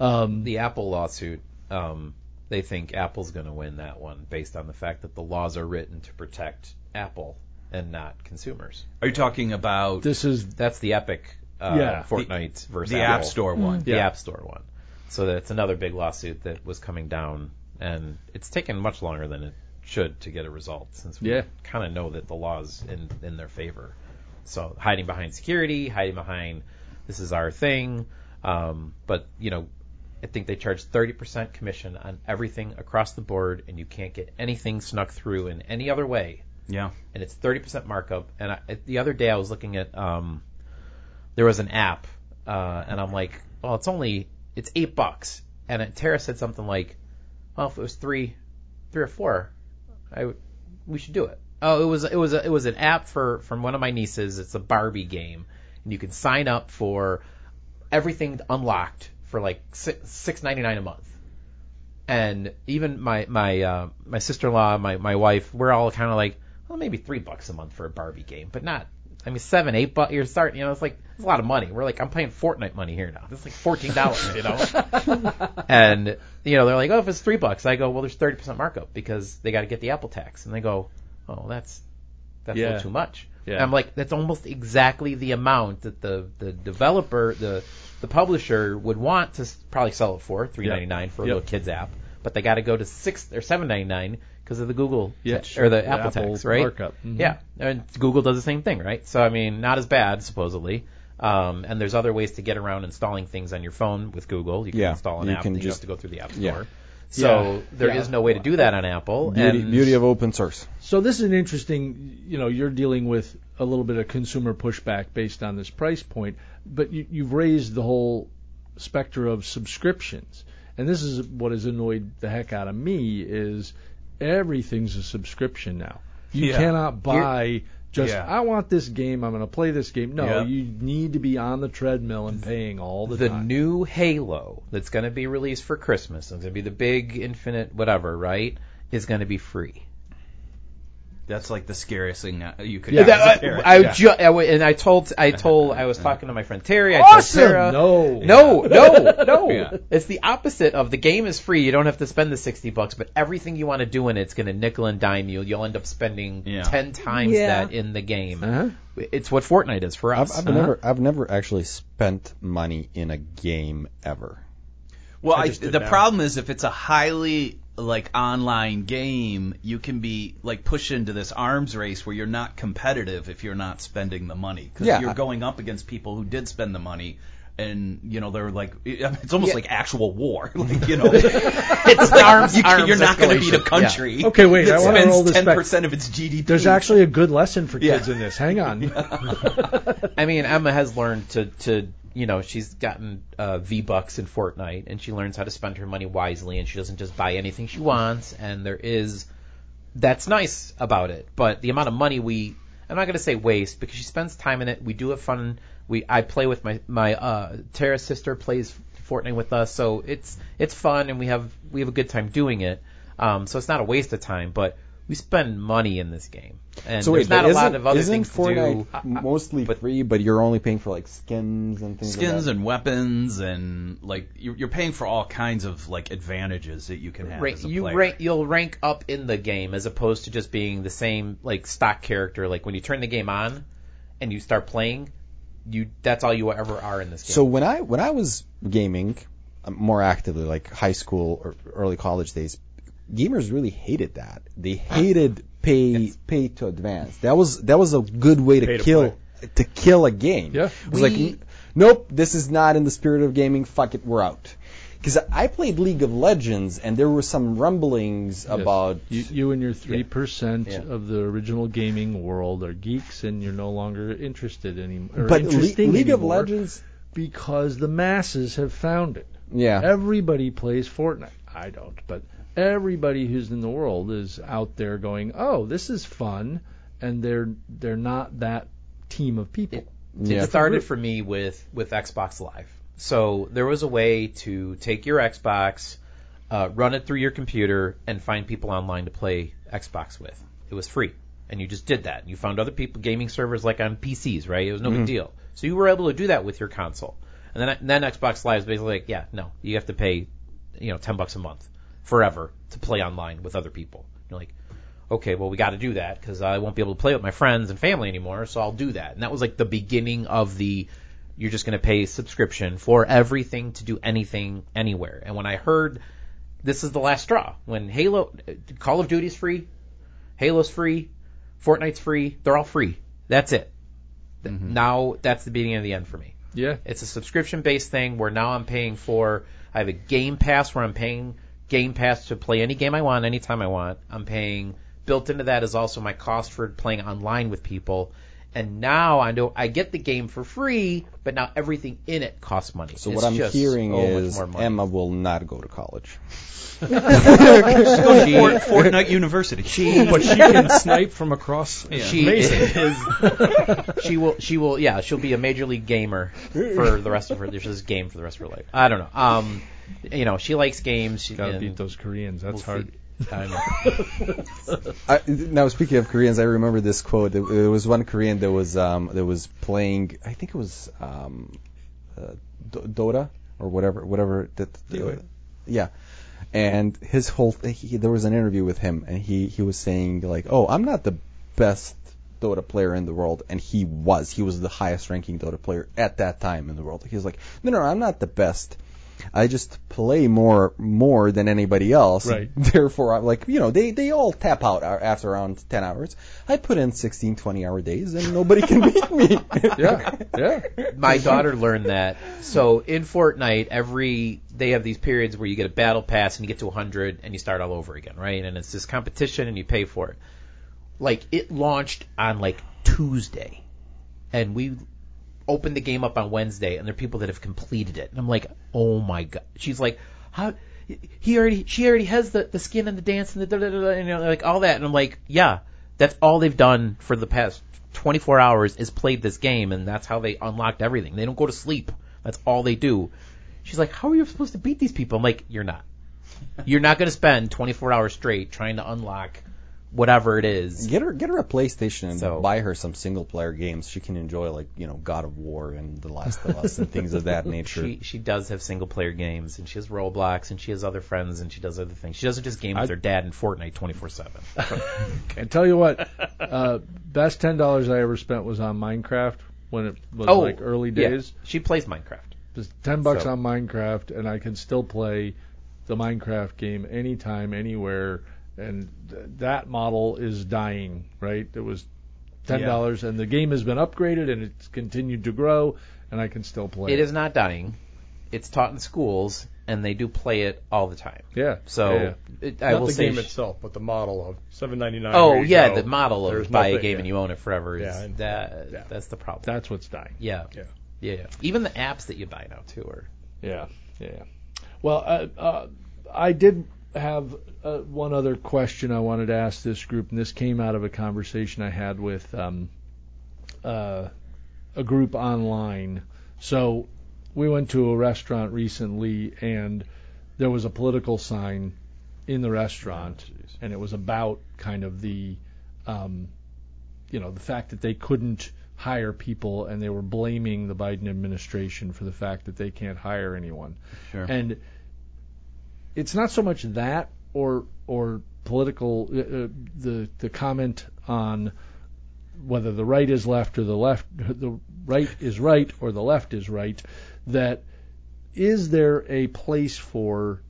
Um, the Apple lawsuit, um, they think Apple's going to win that one based on the fact that the laws are written to protect Apple and not consumers. Are you talking about this is That's the Epic uh, Yeah. Fortnite versus the Apple. App Store one? the Yeah. App Store one. So that's another big lawsuit that was coming down, and it's taken much longer than it should to get a result, since we Yeah. kind of know that the law's in in their favor. So hiding behind security, hiding behind this is our thing, um, but you know, I think they charge 30% commission on everything across the board, and you can't get anything snuck through in any other way Yeah. and it's 30% markup. And I, the other day I was looking at, um, there was an app, uh, and I'm like, well, it's only, it's eight bucks. And it, Tara said something like, well, if it was three, three or four, I would, we should do it. Oh, it was, it was, a, it was an app for, from one of my nieces. It's a Barbie game, and you can sign up for everything unlocked for like six ninety nine a month and even my my uh, my sister-in-law, my my wife, we're all kind of like, well, maybe three bucks a month for a Barbie game, but not. I mean, seven, eight bucks. You're starting, you know, it's like it's a lot of money. We're like, I'm paying Fortnite money here now. It's like fourteen dollars, you know. and you know, they're like, oh, if it's three bucks, I go, well, there's thirty percent markup because they got to get the Apple tax, and they go, oh, that's that's a little too much. Yeah. And I'm like, that's almost exactly the amount that the the developer, the the publisher would want to probably sell it for three ninety nine for a Yep. little kids app, but they got to go to six or seven ninety nine because of the Google Yeah, sure. or the, The Apple, tax, right? markup. Mhm. Yeah, and Google does the same thing, right? So I mean, not as bad supposedly. Um, and there's other ways to get around installing things on your phone with Google. You can Yeah, install an you app can you just- have to go through the App Store. Yeah. So there is no way to do that on Apple. Beauty, and beauty of open source. So this is an interesting, you know, you're dealing with a little bit of consumer pushback based on this price point, but you, you've raised the whole specter of subscriptions, and this is what has annoyed the heck out of me is everything's a subscription now. You Yeah. cannot buy just Yeah. I want this game, I'm going to play this game. No, Yeah. you need to be on the treadmill and paying all the, the time. new Halo that's going to be released for Christmas, it's going to be the big infinite whatever, right? Is going to be free. That's like the scariest thing you could. Yeah, do That- parent. I, Yeah. ju- I w- and I told I told I was talking to my friend Terry. I awesome. told Sarah, No. no, no, no. Yeah. It's the opposite of the game is free. You don't have to spend the sixty bucks, but everything you want to do in it's going to nickel and dime you. You'll end up spending Yeah. ten times Yeah. that in the game. Uh-huh. It's what Fortnite is for I've, us. I've never I've never actually spent money in a game ever. Well, I I the now. problem is if it's a highly like online game, you can be like pushed into this arms race where you're not competitive if you're not spending the money because Yeah, you're going up against people who did spend the money. And you know they're like it's almost like actual war, like you know, it's arms. you, arms are not going to beat a escalation. country. Okay, wait, that I wanna roll spends this ten back. percent of its GDP. There's actually a good lesson for Yeah. kids in this. Hang on. I mean, Emma has learned to to you know, she's gotten uh, V Bucks in Fortnite, and she learns how to spend her money wisely, and she doesn't just buy anything she wants. And there is that's nice about it, but the amount of money we I'm not gonna say waste because she spends time in it. We do have fun. We I play with my my uh, Tara's sister plays Fortnite with us, so it's it's fun and we have we have a good time doing it. Um, so it's not a waste of time, but we spend money in this game, and So there's wait, not a lot of other isn't things to do. mostly but- free, but you're only paying for like skins and things. skins like that? and weapons and like you're, you're paying for all kinds of like advantages that you can have Rank, as a you player. rank, you'll rank up in the game as opposed to just being the same like stock character. Like when you turn the game on and you start playing, you that's all you ever are in this game. So when I when I was gaming uh, more actively, like high school or early college days, gamers really hated that. They ah. hated pay pay to advance. That was that was a good way to Pay to kill to kill a game. Yeah. it was We- like, nope, this is not in the spirit of gaming. Fuck it, we're out. Because I played League of Legends, and there were some rumblings Yes. about You, you and your three percent Yeah. of the original gaming world are geeks, and you're no longer interested anymore. but Le- League of Legends. because the masses have found it. Yeah. Everybody plays Fortnite. I don't, but everybody who's in the world is out there going, "Oh, this is fun," and they're they're not that team of people. Yeah. It started for me with with Xbox Live. So there was a way to take your Xbox, uh, run it through your computer, and find people online to play Xbox with. It was free, and you just did that. You found other people, gaming servers like on PCs, right? It was no big deal. So you were able to do that with your console. And then and then Xbox Live is basically like, yeah, no, you have to pay, you know, ten bucks a month forever to play online with other people. You're like, okay, well, we got to do that because I won't be able to play with my friends and family anymore, so I'll do that. And that was like the beginning of the you're just going to pay subscription for everything to do anything anywhere. And when I heard this is the last straw, when Halo, Call of Duty's free, Halo's free, Fortnite's free, they're all free. That's it. Mm-hmm. Now that's the beginning of the end for me. Yeah, It's a subscription based thing where now I'm paying for I have a game pass where I'm paying game pass to play any game I want anytime I want. I'm paying built into that is also my cost for playing online with people. And now I know I get the game for free, but now everything in it costs money. So It's what I'm just hearing so is. Emma will not go to college. Go to Fort, Fortnite University. She, but she can snipe from across. She Amazing. is. she will. She will. Yeah, she'll be a major league gamer for the rest of her. She'll just game for the rest of her life. I don't know. Um, you know, she likes games. She, gotta beat those Koreans. That's we'll hard. see. I now speaking of Koreans, I remember this quote. There, there was one Korean that was um, that was playing. I think it was um, uh, D- Dota or whatever, whatever. That, DOA. yeah. And his whole he, there was an interview with him, and he he was saying like, "Oh, I'm not the best Dota player in the world," and he was. He was the highest ranking Dota player at that time in the world. He was like, "No, no, I'm not the best." I just play more more than anybody else. Right. Therefore, I'm like, you know, they, they all tap out after around 10 hours. I put in 16, 20 hour days and nobody can beat me. Yeah, yeah. My daughter learned that. So in Fortnite, every they have these periods where you get a battle pass and you get to 100 and you start all over again, right? And it's this competition and you pay for it. Like it launched on like Tuesday, and we opened the game up on Wednesday, and there are people that have completed it. And I'm like, oh my god. She's like, how? He already, she already has the the skin and the dance and the da da da, you know, like all that. And I'm like, yeah, that's all they've done for the past 24 hours is played this game, and that's how they unlocked everything. They don't go to sleep. That's all they do. She's like, how are you supposed to beat these people? I'm like, you're not. You're not going to spend 24 hours straight trying to unlock whatever it is. get her get her a PlayStation and So- buy her some single player games. She can enjoy like, you know, God of War and The Last of Us and things of that nature. She she does have single player games, and she has Roblox, and she has other friends, and she does other things. She doesn't just game with I- her dad in Fortnite 24 seven. And tell you what, uh, best ten dollars I ever spent was on Minecraft when it was Oh, like early days. She plays Minecraft. Just ten bucks So- on Minecraft, and I can still play the Minecraft game anytime, anywhere. And th- that model is dying, right? It was ten dollars, and the game has been upgraded and it's continued to grow, and I can still play. It is not dying. It's taught in schools, and they do play it all the time. yeah. So yeah, yeah. It, I Not will the say. game sh- itself, but the model of seven ninety nine. oh yeah, the model of There's buy a game yeah. and you own it forever is Yeah, and- that yeah. that's the problem. that's what's dying. yeah. Yeah. Yeah, even the apps that you buy now too are. Yeah, yeah. Well, uh, uh, I did have uh, one other question I wanted to ask this group, and this came out of a conversation I had with um, uh, a group online. So we went to a restaurant recently, and there was a political sign in the restaurant, and it was about kind of the, um, you know, the fact that they couldn't hire people, and they were blaming the Biden administration for the fact that they can't hire anyone. Sure. And it's not so much that or or political uh, uh, the the comment on whether the right is left or the left the right is right or the left is right that is there a place for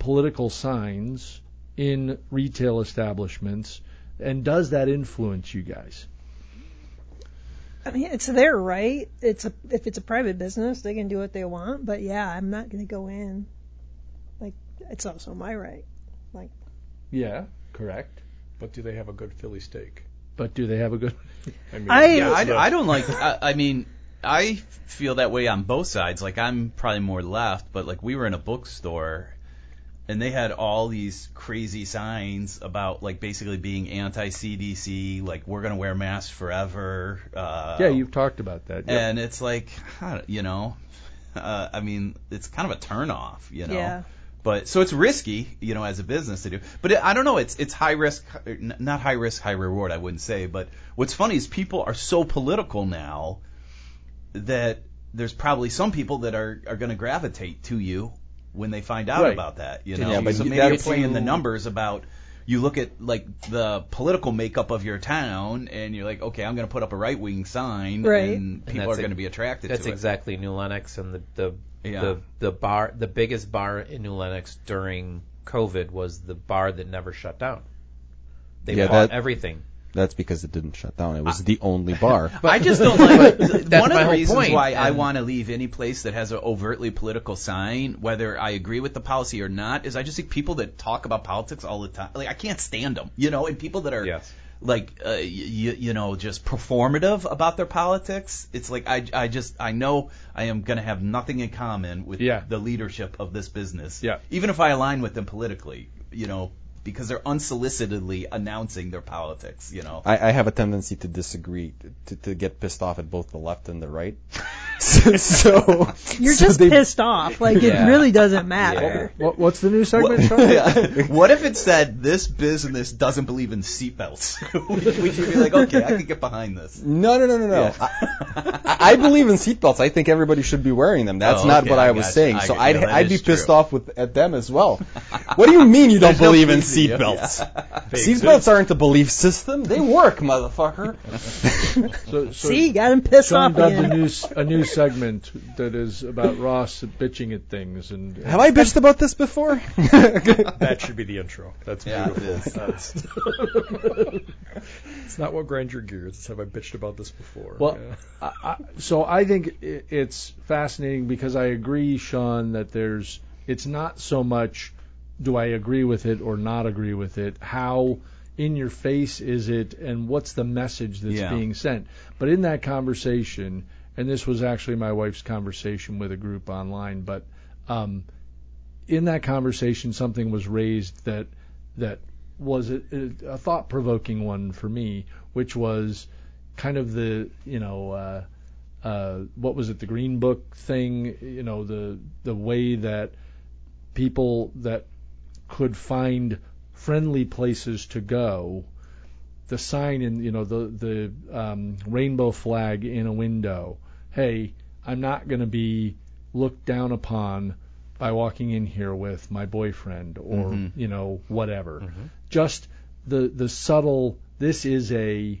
political signs in retail establishments and does that influence you guys I mean, it's their right. It's a if it's a private business, they can do what they want. But yeah, I'm not going to go in. Like, it's also my right. Like, yeah correct But do they have a good Philly steak? but do they have a good I mean, I- Yeah, I, I don't like. I, I mean, I feel that way on both sides. Like I'm probably more left, but like we were in a bookstore, and they had all these crazy signs about like basically being anti-CDC, like we're gonna wear masks forever. Uh, yeah you've talked about that yeah. and it's like, I don't- you know, uh, I mean, it's kind of a turnoff, you know. yeah. But so it's risky, you know, as a business to do. But it, I don't know. It's it's high risk, not high risk, high reward. I wouldn't say. But what's funny is people are so political now that there's probably some people that are are going to gravitate to you when they find out Right. about that. You know, Yeah, but so you- maybe you're that's- playing the numbers about. You look at like the political makeup of your town, and you're like, okay, I'm going to put up a right wing sign, Right. and people that's are going to be attracted That's to it. exactly New Lenox and the the, Yeah. the the bar the biggest bar in New Lenox during COVID was the bar that never shut down. They Yeah, bought that- everything. That's because it didn't shut down. It was the only bar. I just don't like. That's one of my the reasons point, why I want to leave any place that has an overtly political sign, whether I agree with the policy or not, is I just think people that talk about politics all the time, like I can't stand them, you know, and people that are Yes. Like, uh, y- you know, just performative about their politics. It's like I, I just, I know I am going to have nothing in common with Yeah. the leadership of this business, Yeah. even if I align with them politically, you know. Because they're unsolicitedly announcing their politics, you know. I, I have a tendency to disagree, to, to get pissed off at both the left and the right. so, so You're so just they- pissed off. Like, Yeah. it really doesn't matter. what, what's the new segment What, Yeah. what if it said this business doesn't believe in seatbelts? would, would you be like, okay, I can get behind this? No, no, no, no, no. Yeah. I, I believe in seatbelts. I think everybody should be wearing them. That's Oh, not okay, what I, I was gotcha. saying. I so get- I'd, I'd be is pissed off with at them as well. What do you mean you don't There's no believe in pleasing you. Seatbelts? Seatbelts aren't a belief system. They work, motherfucker. So, so See, got him pissed Sean off dubbed a new s- a new segment that is about Ross bitching at things and Have I bitched about this before? That should be the intro. That's Yeah, beautiful. is. Uh, That's- it's not what grind your gears. It's have I bitched about this before. Well, Yeah. I, I, so I think i- it's fascinating because I agree, Sean, that there's it's not so much do I agree with it or not agree with it. How in your face is it, and what's the message that's Yeah. being sent? But in that conversation, and this was actually my wife's conversation with a group online, but um, in that conversation, something was raised that that was a, a thought-provoking one for me, which was kind of the you know uh, uh, what was it the Green Book thing? You know the the way that people that could find friendly places to go. The sign in you know the the um, rainbow flag in a window. Hey, I'm not going to be looked down upon by walking in here with my boyfriend or Mhm. you know whatever. Just the the subtle. This is a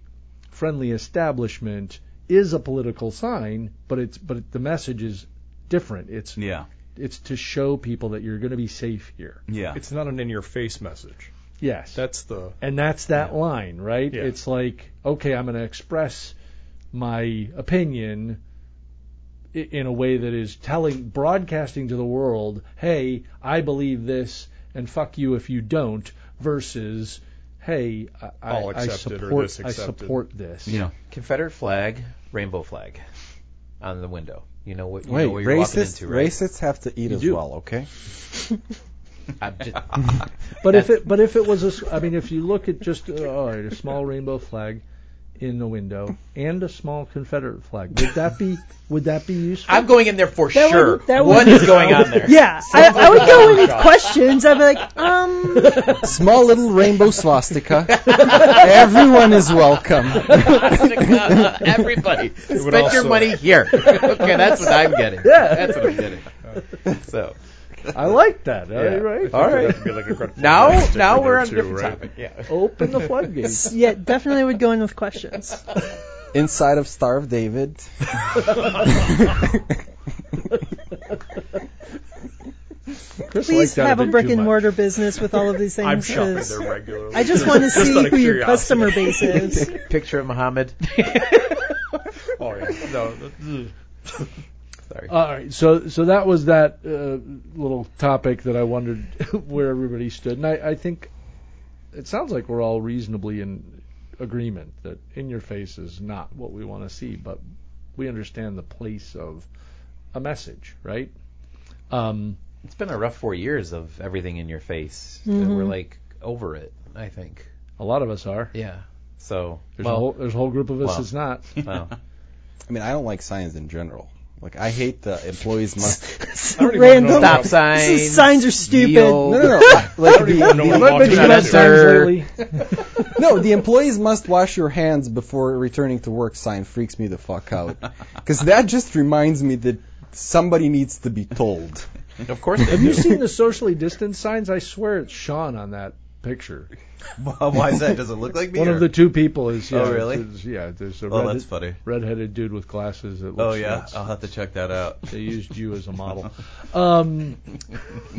friendly establishment is a political sign, but it's but the message is different. It's Yeah, it's to show people that you're going to be safe here. yeah. it's not an in-your-face message. Yes. That's the and that's that line, right? Yeah. It's like, okay, I'm going to express my opinion in a way that is telling, broadcasting to the world, hey, I believe this, and fuck you if you don't, versus, hey, I, I, All I accepted or support, this I accepted. support this. Yeah. Confederate flag, rainbow flag. on the window. You know what you Wait, know what you're walking racists, into, right? racists have to eat You as do. well, okay? But if it but if it was a s- I mean if you look at just uh, all right, a small rainbow flag in the window and a small Confederate flag, would that be would that be useful? I'm going in there for That would- sure. that what would- is going on there? Yeah, I, I would go in with questions. I'd be like, um, Small little rainbow swastika. Everyone is welcome. Everybody, spend your money here. okay, that's what I'm getting. Yeah. that's what I'm getting. So I like that. Yeah. All right. All right. Like now, now we're on a different right? topic. Yeah. Open the floodgates. yeah, definitely would go in with questions. Inside of Star of David. Chris Please have a brick and mortar business with all of these things. I'm shopping 'cause there regularly. I just want to see out of who your customer base is. Picture of Muhammad. Oh yeah. No. Th- Sorry. All right, so so that was that uh, little topic that I wondered where everybody stood, and I, I think it sounds like we're all reasonably in agreement that in your face is not what we want to see, but we understand the place of a message, right? Um, It's been a rough four years of everything in your face. Mhm. We're like over it. I think. a lot of us are. Yeah. So There's a well, whole there's a whole group of us well. that's not. well, I mean, I don't like science in general. Like, I hate the employees must. Random. stop This signs. is- signs are stupid. yield. No, no, no. Like the, even the- what I've been Walking given out signs there. lately. no, the employees must wash your hands before returning to work sign freaks me the fuck out. Because that just reminds me that somebody needs to be told. of course. Have you seen the socially distanced signs? I swear it's Sean on that picture. Why is that? Does it look like me? One or- of the two people is. Yeah, Oh, really? it's- yeah, there's a Oh, red, that's funny. redheaded dude with glasses that looks. Oh yeah, nuts. I'll have to check that out. They used you as a model. Um,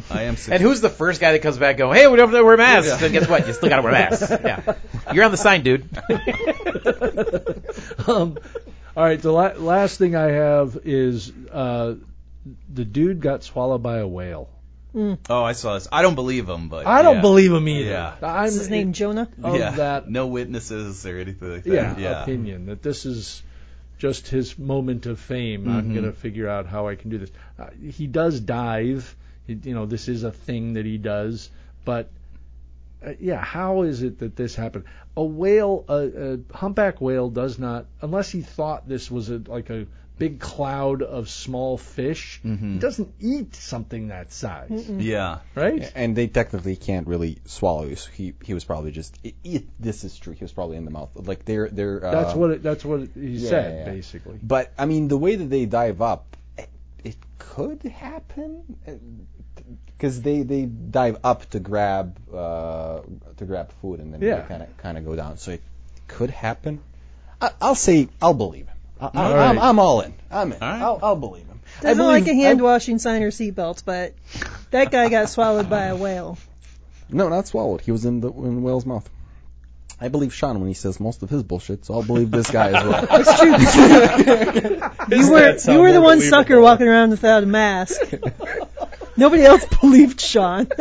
I am. And who's the first guy that comes back going, hey, we don't have to wear masks? Yeah. Then guess what? You still got to wear masks. Yeah. You're on the sign, dude. um, all right, the la- last thing I have is uh, the dude got swallowed by a whale. Oh, I saw this. I don't believe him, but I don't yeah. believe him either. Yeah. I'm, What's his name? Jonah? Yeah. that, No witnesses or anything like that. yeah, Yeah. opinion that this is just his moment of fame. I'm Mhm. going to figure out how I can do this. Uh, he does dive. He, you know, this is a thing that he does. But uh, yeah, how is it that this happened? A whale, a, a humpback whale, does not unless he thought this was a, like a big cloud of small fish. He Mhm. doesn't eat something that size, Yeah. right? And they technically can't really swallow you. So he he was probably just. i i this is true. He was probably in the mouth. Like they're they're. Uh, That's what it, that's what he yeah, said yeah, yeah. basically. But I mean, the way that they dive up, it, it could happen because they they dive up to grab uh, to grab food and then Yeah. they kind of kind of go down. So it could happen. I, I'll say I'll believe him. I, I, All I'm, right. I'm all in. I'm in. All right. I'll, I'll believe him. I Doesn't believe, like a hand I- washing sign or seatbelts, but that guy got swallowed by a whale. No, not swallowed. He was in the in the whale's mouth. I believe Sean when he says most of his bullshit, so I'll believe this guy as well. It's true. you were you were the more one sucker walking around without a mask. Nobody else believed Sean.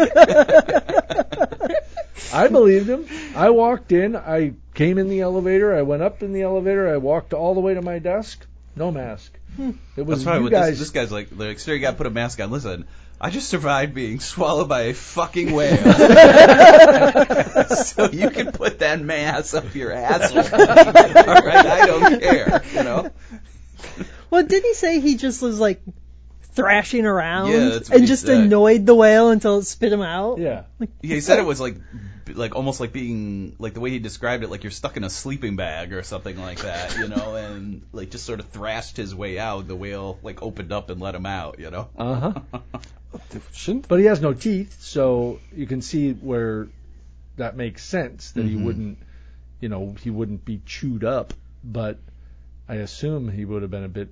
I believed him. I walked in. I came in the elevator. I went up in the elevator. I walked all the way to my desk. No mask. Hmm. It was That's probably you guys. this, this guy's like. Like, sir, you got to put a mask on. Listen, I just survived being swallowed by a fucking whale. so you can put that mask up your asshole. All right, I don't care. You know. well, didn't he say he just was like thrashing around Yeah, that's what and he just said. annoyed the whale until it spit him out? yeah. Yeah, he said it was like, like almost like being like the way he described it, like you're stuck in a sleeping bag or something like that, you know, and like just sort of thrashed his way out. The whale like opened up and let him out, you know. Uh huh. Shouldn't But he has no teeth, so you can see where that makes sense that he Mhm. wouldn't, you know, he wouldn't be chewed up. But I assume he would have been a bit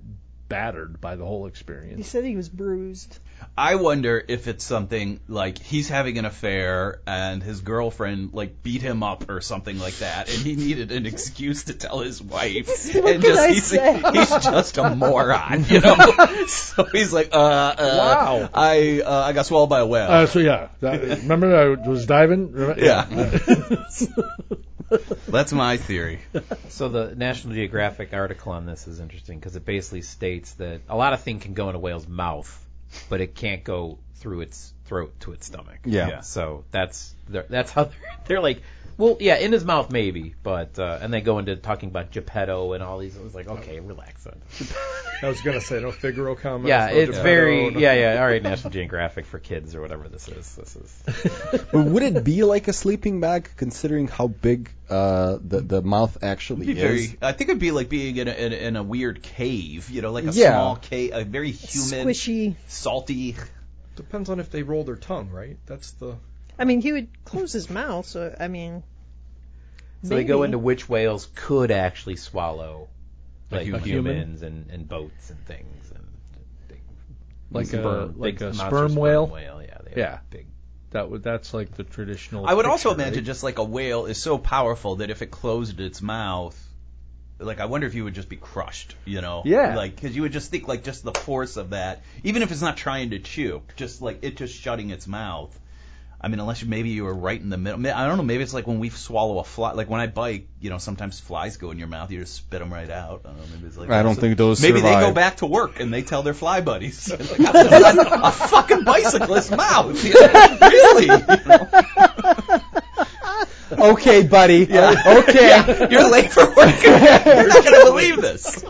battered by the whole experience. He said he was bruised. I wonder if it's something like he's having an affair and his girlfriend like beat him up or something like that, and he needed an excuse to tell his wife. What and can just I he's, say? he's just a moron, you know. so he's like, uh, uh Wow. I uh, I got swallowed by a whale. Uh, so yeah, that, remember I was diving. Remember- Yeah. That's my theory. So the National Geographic article on this is interesting because it basically states that a lot of things can go in a whale's mouth, but it can't go through its throat to its stomach. Yeah. Yeah. So that's that's how they're, they're like. Well, yeah, in his mouth maybe, but uh, and they go into talking about Geppetto and all these. It was like, okay, relax. Then. I was gonna say no Figaro comments. Yeah, no it's Geppetto, very no- yeah yeah. All right, National Geographic for kids or whatever this is. This is But would it be like a sleeping bag, considering how big uh, the the mouth actually be is? very, I think it'd be like being in a, in in a weird cave, you know, like a Yeah. small cave, a very humid, Squishy. salty. Depends on if they roll their tongue, right? That's the. I mean, he would close his mouth, so I mean. So they go maybe. into which whales could actually swallow A like human. humans and, and boats and things and big Like a sperm, like big a monster sperm sperm whale. whale. Yeah, they have Yeah. big. That would that's like the traditional. I would also picture, imagine right? just like a whale is so powerful that if it closed its mouth, like I wonder if you would just be crushed, you know? Yeah. Like because you would just think like just the force of that, even if it's not trying to chew, just like it just shutting its mouth. I mean, unless you, maybe you were right in the middle. I don't know. Maybe it's like when we swallow a fly. Like when I bite, you know, sometimes flies go in your mouth. You just spit them right out. I don't know. Maybe it's like I don't think those Maybe they go back to work and they tell their fly buddies, like, "I was a fucking bicyclist's mouth. You know? Really? You know? Okay, buddy. Okay. You're late for work. You're not gonna believe this.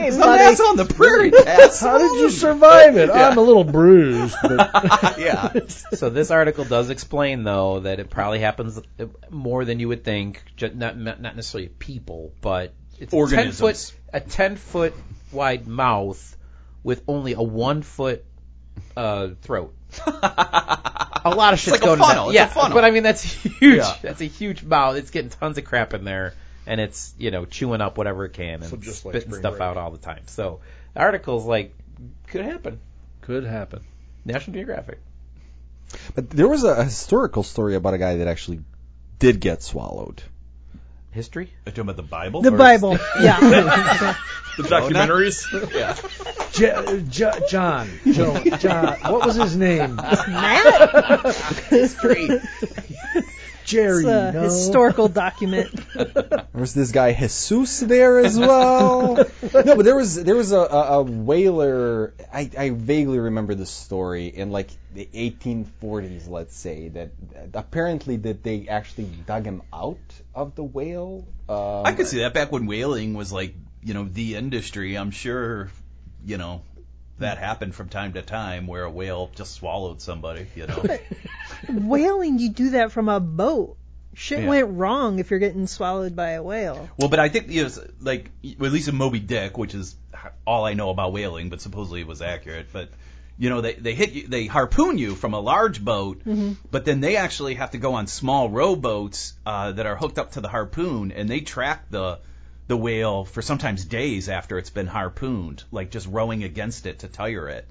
Okay, Some buddy. ass on the prairie, Cass. How did you survive it? I'm a little bruised, but yeah. So this article does explain though that it probably happens more than you would think. Not not not necessarily people, but it's a ten Organisms. foot a ten foot wide mouth with only a one foot uh, throat. a lot of shit's like a going funnel. in It's a Yeah, funnel. but I mean that's huge. Yeah. That's a huge mouth. It's getting tons of crap in there, and it's you know chewing up whatever it can and So just like spitting spring stuff break. out all the time. So article's like could happen. could happen. National Geographic. But there was a historical story about a guy that actually did get swallowed. History. Are you talking about the Bible? The Or- Bible. Yeah. The documentaries. Oh, yeah. J- J- John, Joe, John, what was his name? Matt. Jerry. It's a no. historical document. There was this guy Jesus there as well. no, but there was there was a, a, a whaler. I, I vaguely remember the story in like the 1840s, let's say that apparently that they actually dug him out of the whale. Um, I could see that back when whaling was like, you know, the industry. I'm sure, you know, that happened from time to time where a whale just swallowed somebody, you know. Whaling, you do that from a boat. Shit Yeah. went wrong if you're getting swallowed by a whale. Well, but I think you know, like well, at least in Moby Dick, which is all I know about whaling, but supposedly it was accurate. But you know, they they hit you, they harpoon you from a large boat, but then they actually have to go on small rowboats uh, that are hooked up to the harpoon, and they track the the whale for sometimes days after it's been harpooned, like just rowing against it to tire it.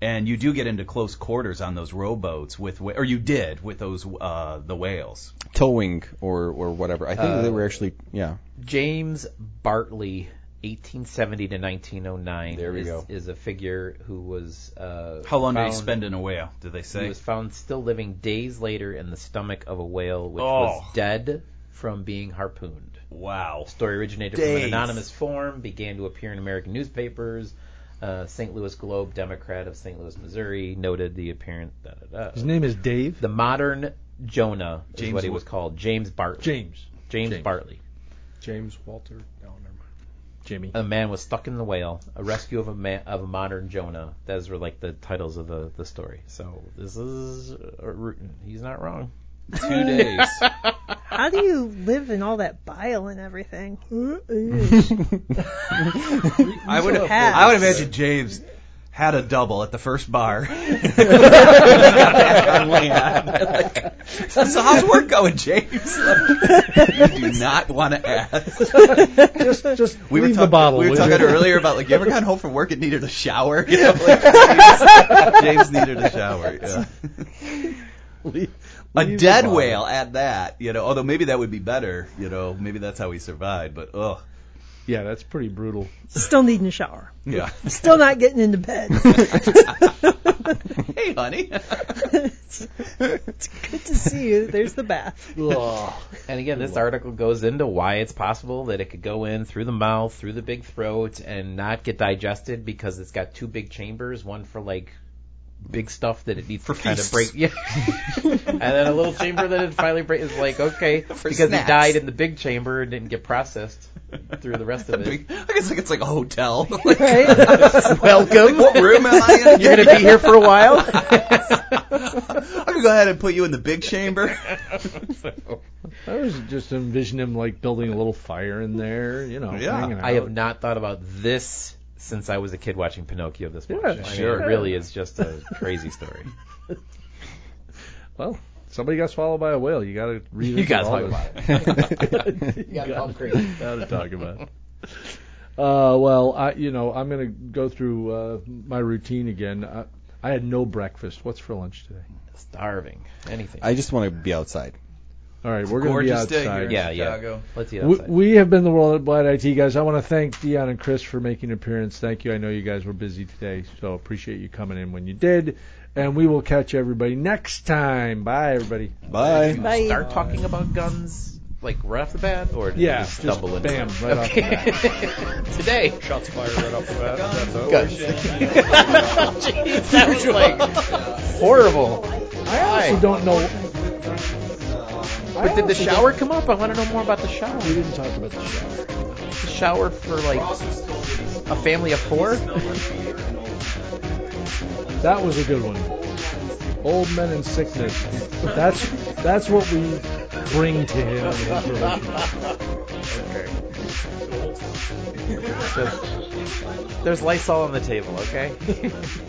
And you do get into close quarters on those rowboats with, wh- or you did with those uh, the whales. towing or or whatever. I think Uh, they were actually yeah. James Bartley, 1870 to 1909. There we is, go. Is a figure who was. Uh, How long did he spend in a whale? Did they say? He was found still living days later in the stomach of a whale, which Oh. was dead from being harpooned. Wow. story originated from an anonymous form, began to appear in American newspapers. Uh, St. Louis Globe, Democrat of St. Louis, Missouri, noted the appearance. Da, da, da. His name is Dave. The modern Jonah is James what he was called. James Bartley. James. James, James. Bartley. James Walter. No, never mind. Jimmy. A man was stuck in the whale. A rescue of a man of a modern Jonah. Those were like the titles of the, the story. So this is uh, he's not wrong. Two days. How do you live in all that bile and everything? I would Hats. I would imagine James had a double at the first bar. so how's work going, James? you do not want to ask. just just We were leave the talking, bottle. we were talking you? earlier about like you ever gone home from work and needed a shower? You know, like James, James needed a shower. Yeah. Leave- A dead bottle. whale at that, you know. Although maybe that would be better, you know. Maybe that's how he survived. But ugh, Yeah, that's pretty brutal. Still needing a shower. yeah. Still not getting into bed. hey, honey. it's, it's good to see you. There's the bath. And again, this article goes into why it's possible that it could go in through the mouth, through the big throat, and not get digested because it's got two big chambers, one for like big stuff that it needs For to kind of break. Yeah. and then a little chamber that it finally breaks is like, okay, because snacks. he died in the big chamber and didn't get processed through the rest of it. I guess like it's like a hotel. Like, Right? Welcome. what room am I in? You're gonna be here for a while. I'm gonna go ahead and put you in the big chamber. I was just envisioning him like building a little fire in there, you know, Yeah. I have not thought about this since I was a kid watching Pinocchio this much. Yeah, I mean, sure. it really is just a crazy story. Well, somebody got swallowed by a whale. You got to read. You gotta talk about it. you gotta gotta, talk crazy. gotta talk about it. Uh, well, I, you know, I'm gonna go through uh, my routine again. I, I had no breakfast. What's for lunch today? Starving. Anything. I just want to be outside. All right, we're gonna be Gorgeous day outside. here in Yeah, yeah. Let's eat We, we have been the Worldwide IT guys. I want to thank Dion and Chris for making an appearance. Thank you. I know you guys were busy today, so appreciate you coming in when you did. And we will catch everybody next time. Bye, everybody. Bye. Bye. Start talking about guns like right off the bat, or Yeah, you just just stumble into bam, it? right off the okay. Today. Shots fired right off the bat. That's a- Guns. Oh, jeez, that was like horrible. I honestly don't know. But did the shower come up? I want to know more about the shower. We didn't talk about the shower. The shower for like a family of four. That was a good one. Old men in sickness. That's that's what we bring to him his relationship. There's Lysol on the table, okay?